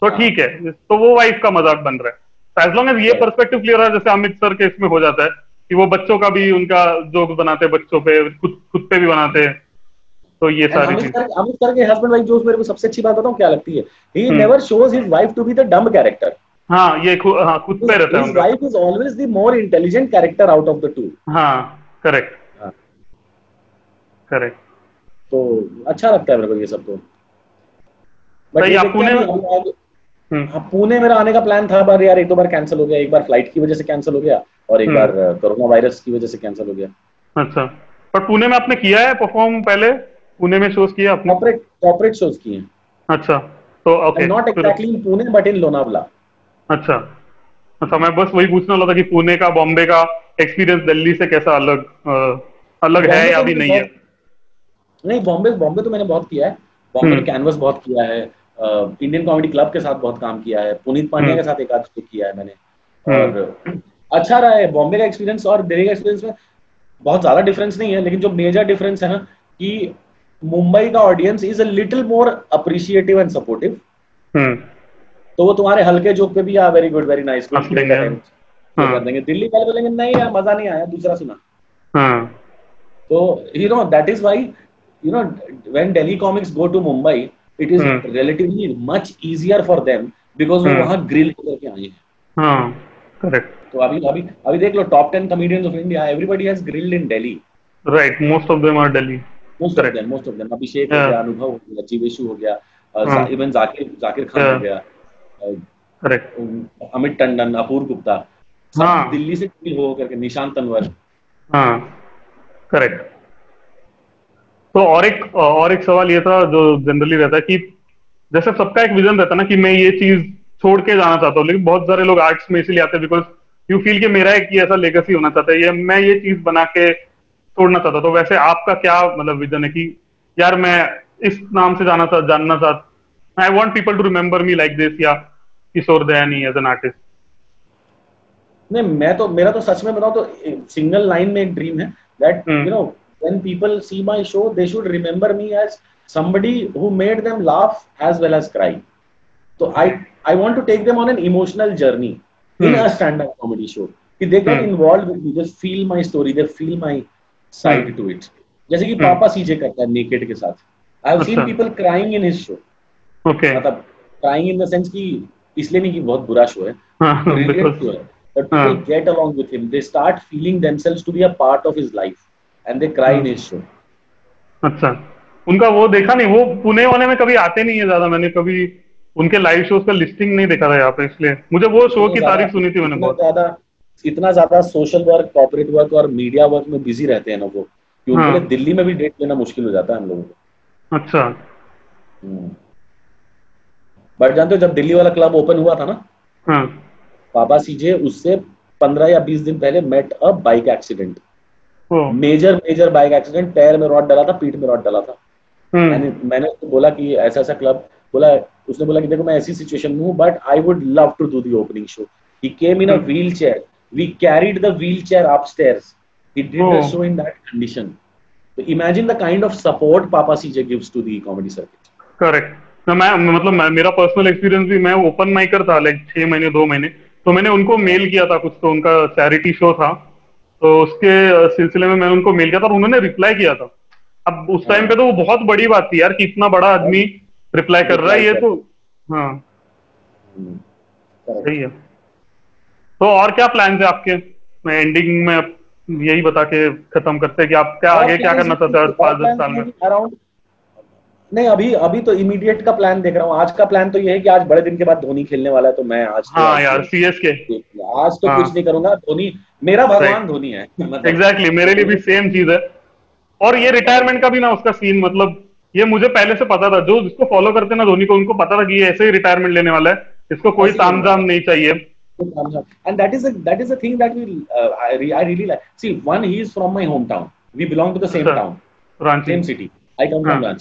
तो हाँ. ठीक है. तो वो वाइफ का मज़ाक बन रहा है. एज लॉन्ग एज ये. पर्सपेक्टिव क्लियर है जैसे अमित सर के इसमें हो जाता है कि वो बच्चों का भी उनका जोक बनाते हैं बच्चों पे खुद खुद पे भी बनाते हैं. तो ये सारी चीज़. अमित सर के हस्बैंड वाइफ जोक्स मेरे को सबसे अच्छी बात बताऊँ क्या लगती है? He. Never shows his wife to be the dumb character हाँ ये हाँ खुद पे रहता है उनका. Wife is always the more intelligent character out of the two हाँ करेक्ट हाँ. करेक्ट तो अच्छा लगता है मेरे को ये सब तो. बट पुणे हम्म हाँ पुणे मेरा आने का प्लान था पर यार एक दो बार कैंसिल हो गया एक बार फ़्लाइट की वजह से कैंसिल हो गया और एक हम्म। बार कोरोना वायरस की वजह से कैंसिल हो गया। अच्छा। पर पुणे में आपने किया है परफॉर्म पहले? पुणे में शोज़ किया आपने? कॉर्पोरेट कॉर्पोरेट शोज़ किए हैं। अच्छा तो okay not exactly in Pune but in Lonavala अच्छा। अच्छा मैं बस वही पूछने वाला था कि पुणे का बॉम्बे का एक्सपीरियंस दिल्ली से कैसा अलग अ, अलग है या तो भी नहीं है? नहीं बॉम्बे बॉम्बे तो मैंने बहुत किया है। बॉम्बे हम्म। कैनवस बहुत किया है। इंडियन कॉमेडी क्लब के साथ बहुत काम किया है पुनीत हम्म। के साथ एक आध शो किया है मैंने। हम्म। और अच्छा रहा है बॉम्बे का एक्सपीरियंस और दिल्ली का एक्सपीरियंस में बहुत ज़्यादा डिफरेंस नहीं है लेकिन जो मेजर डिफरेंस है ना कि मुंबई का audience is a little more appreciative and supportive hmm. तो वो तुम्हारे हल्के जोक पे भी आ वेरी गुड वेरी नाइस हंस हाँ। कर देंगे। दिल्ली वाले बोलेंगे नहीं यार मज़ा नहीं आया दूसरा सुना। तो So, you know, that is why, you know, when Delhi comics go to it is relatively much easier for them because वो वहाँ ग्रिल होकर आए हैं। तो अभी अभी अभी देख लो top ten comedians of India everybody has grilled in Delhi right most of them are Delhi most of them most of them Abhishek हो गया अनुभव हो गया जीवेशु हो गया इवन जाकिर जाकिर खान हो गया करेक्ट अमित टंडन अपूर गुप्ता हाँ. दिल्ली से ग्रिल होकर के निशांत तनवर हाँ करेक्ट तो और एक और एक सवाल ये था जो जनरली रहता है कि जैसे सबका एक विजन रहता है ना कि मैं ये चीज़ छोड़ के जाना चाहता हूँ लेकिन बहुत सारे लोग आर्ट्स में इसीलिए आते हैं बिकॉज़ यू फील कि मेरा एक ऐसा लेगेसी होना चाहता है ये मैं ये चीज़ बना के छोड़ना चाहता तो वैसे आपका क्या मतलब विजन है कि यार मैं इस नाम से जाना चाह जानना चाहता I want people to remember me like this या Kishore Dayani as an artist नहीं मैं तो मेरा तो सच में बताऊँ तो सिंगल लाइन में एक ड्रीम है that. You know when people see my show they should remember me as somebody who made them laugh as well as cry so i i want to take them on an emotional journey hmm. in Hmm. a stand up comedy show they get Hmm. involved with me they feel my story they feel my side Hmm. to it जैसे कि Hmm. पापा सीजे करता है naked के साथ I have seen अच्छा। People crying in his show okay मतलब crying in the sense कि इसलिए नहीं कि बहुत बुरा शो है हाँ brilliant because to her. But people हाँ. get along with him. They start feeling themselves to be a part they cry in his show. अच्छा। उनका वो देखा नहीं वो पुणे वाले में कभी आते नहीं है ज़्यादा। मैंने कभी उनके लाइव शोज़ का लिस्टिंग नहीं देखा था यहाँ पे इसलिए। मुझे वो शो की तारीफ़ सुनी थी मैंने बहुत। ज़्यादा इतना ज़्यादा सोशल वर्क कॉर्पोरेट वर्क और मीडिया वर्क में बिज़ी रहते हैं ना वो। कि उनके हाँ. लिए दिल्ली में भी डेट लेना मुश्किल हो जाता है हम लोगों को। अच्छा। बट जानते हो जब दिल्ली वाला क्लब ओपन हुआ था ना हाँ। पापा सीजे उससे पंद्रह या बीस दिन पहले met a bike accident oh major major bike accident पैर में रॉड डला था पीठ में रॉड डला था। हम्म मैंने मैंने उसको बोला कि ऐसा ऐसा क्लब बोला उसने बोला कि देखो मैं ऐसी सिचुएशन में हूँ but I would love to do the opening show he came in a wheel chair we carried the wheel chair upstairs he did the Oh. show in that condition. So imagine the kind of support papa cj gives to the comedy circuit. Correct मैं मतलब मैं, मेरा personal experience भी मैं open माइकर था like छह महीने दो महीने। तो मैंने उनको मेल किया था कुछ तो उनका चैरिटी शो था। तो उसके सिलसिले में मैंने उनको मिल गया था और उन्होंने रिप्लाई किया था। अब उस टाइम पे तो वो बहुत बड़ी बात थी यार कि इतना बड़ा आदमी रिप्लाई कर रहा है ये तो हाँ। Hmm. सही है। तो और क्या प्लान है आपके? मैं एंडिंग में यही बता के खत्म करते हैं कि आप क्या आगे क्या करना चाहते हैं पाँच दस साल में? अराउंड नहीं अभी अभी तो इमीडिएट का प्लान देख रहा हूँ। आज का प्लान तो ये है कि आज बड़े दिन के बाद धोनी खेलने वाला है तो मैं आज तो हाँ आज यार तो- सी के आज तो हाँ। कुछ नहीं करूँगा। धोनी मेरा भगवान धोनी है। मतलब एग्जैक्टली मेरे लिए भी सेम चीज़ है। और ये रिटायरमेंट का भी ना उसका सीन मतलब ये मुझे पहले से पता था। जो जिसको फॉलो करते ना धोनी को उनको पता था कि ये ऐसे ही रिटायरमेंट लेने वाला है। इसको कोई ही तामझाम नहीं चाहिए। and that is a that is a thing that we uh, I, re, I really like. See one he is from my hometown. We belong to the same अच्छा, town. Ranchi same city I come from हाँ।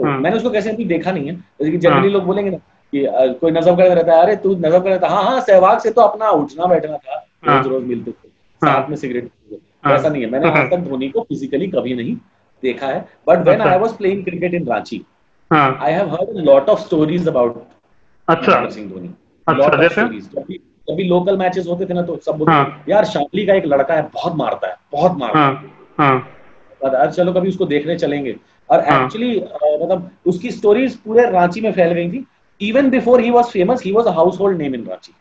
तो हाँ। मैंने उसको कैसे अभी देखा नहीं है जैसे कि जनरली हाँ। लोग बोलेंगे ना कि कोई नजफगढ़ रहता है अरे तू नजफगढ़ रहता हाँ हाँ सहवाग से तो अपना उठना बैठना था हाँ। रोज रोज मिलते थे हाँ। साथ में सिगरेट। हाँ। ऐसा नहीं है मैंने। आज तक धोनी को फिजिकली कभी नहीं देखा है बट अच्छा। I was playing cricket in Ranchi I have heard lot of stories about अच्छा सिंह धोनी Lot of जब भी लोकल मैचेस होते थे ना तो सब बोलते हाँ। यार शामली का एक लड़का है बहुत मारता है बहुत मारता है हाँ हाँ चलो कभी उसको देखने चलेंगे और हाँ। एक्चुअली मतलब उसकी स्टोरीज पूरे रांची में फैल गई थी। Even before he was famous he was a household name in Ranchi.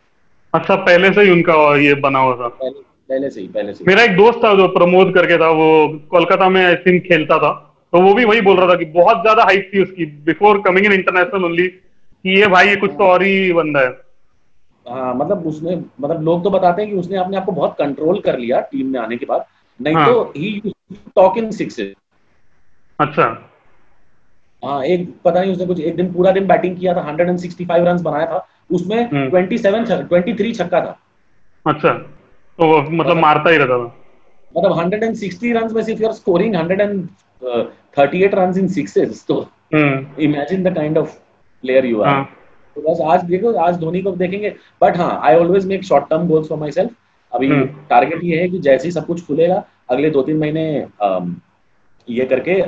अच्छा पहले से ही उनका ये बना हुआ था। पहले पहले से ही पहले से मेरा एक दोस्त था जो प्रमोद करके था वो कोलकाता में आई थिंक खेलता था। तो वो भी वही बोल रहा था कि बहुत ज़्यादा हाइप थी उसकी। Before coming in international only कि ये भाई ये कुछ तो और ही बंदा है। हाँ मतलब उसने मतलब लोग तो बताते हैं कि उसने अपने आप को बहुत कंट्रोल कर लिया टीम में आने के बाद। नहीं हाँ। तो ही टॉक इन सिक्सेस अच्छा। हाँ एक पता नहीं उसने कुछ एक दिन पूरा दिन बैटिंग किया था 165 रन बनाया था। उसमें हम्म। 27 छ- 23 छक्का था। अच्छा तो वो मतलब मारता ही रहता था। मतलब 160 रन में सिर्फ़ you are scoring 138 run in sixes तो हम्म। Imagine the kind of player you are तो बस आज देखो आज धोनी को देखेंगे। बट हाँ I always make short term goals for myself अभी हम्म। टारगेट ये है कि जैसे ही सब कुछ खुलेगा अगले दो तीन महीने अम, ये करके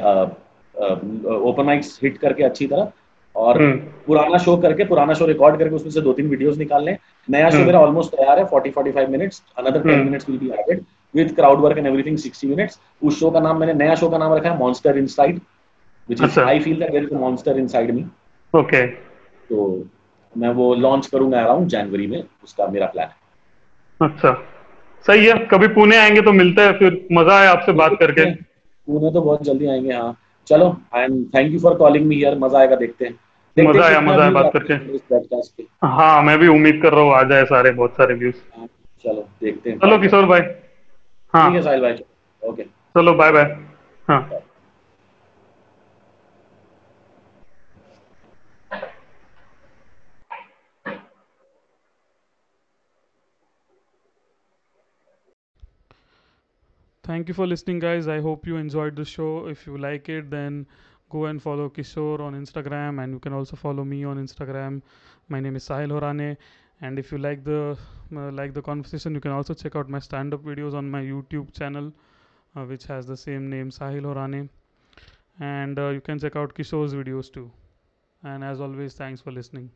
ओपन माइक्स हिट करके अच्छी तरह और हम्म। पुराना शो करके पुराना शो रिकॉर्ड करके उसमें से दो तीन वीडियोस निकाल लें। नया शो हम्म। मेरा ऑलमोस्ट तैयार है 40 45 minutes another 10 hmm. Minutes will be added with crowd work and everything 60 minutes उस शो का नाम मैंने नया शो का नाम रखा है monster inside which is. I feel that there is a monster inside me okay तो मैं वो लॉन्च करूँगा अराउंड जनवरी में उसका मेरा प्लान है। अच्छा। सही है कभी पुणे आएँगे तो मिलते हैं फिर मज़ा आया आपसे बात करके। पुणे तो बहुत जल्दी आएँगे हाँ। चलो I am thank you for calling me here मज़ा आएगा देखते हैं। देखते मज़ा आया, मज़ा आया बात करके। हैं हाँ मैं भी उम्मीद कर रहा हूँ आ जाए सारे बहुत सारे व्यूज़ हाँ, चलो देखते हैं। चलो किशोर भाई। हाँ। ठीक है साहिल भाई ओके। चलो बाय बाय हाँ। Thank you for listening, guys. I hope you enjoyed the show. If you like it, then go and follow Kishore on Instagram, and you can also follow me on Instagram. My name is Sahil Horane, and if you like the uh, like the conversation, you can also check out my stand-up videos on my YouTube channel, uh, which has the same name, Sahil Horane, and uh, you can check out Kishore's videos too. And as always, thanks for listening.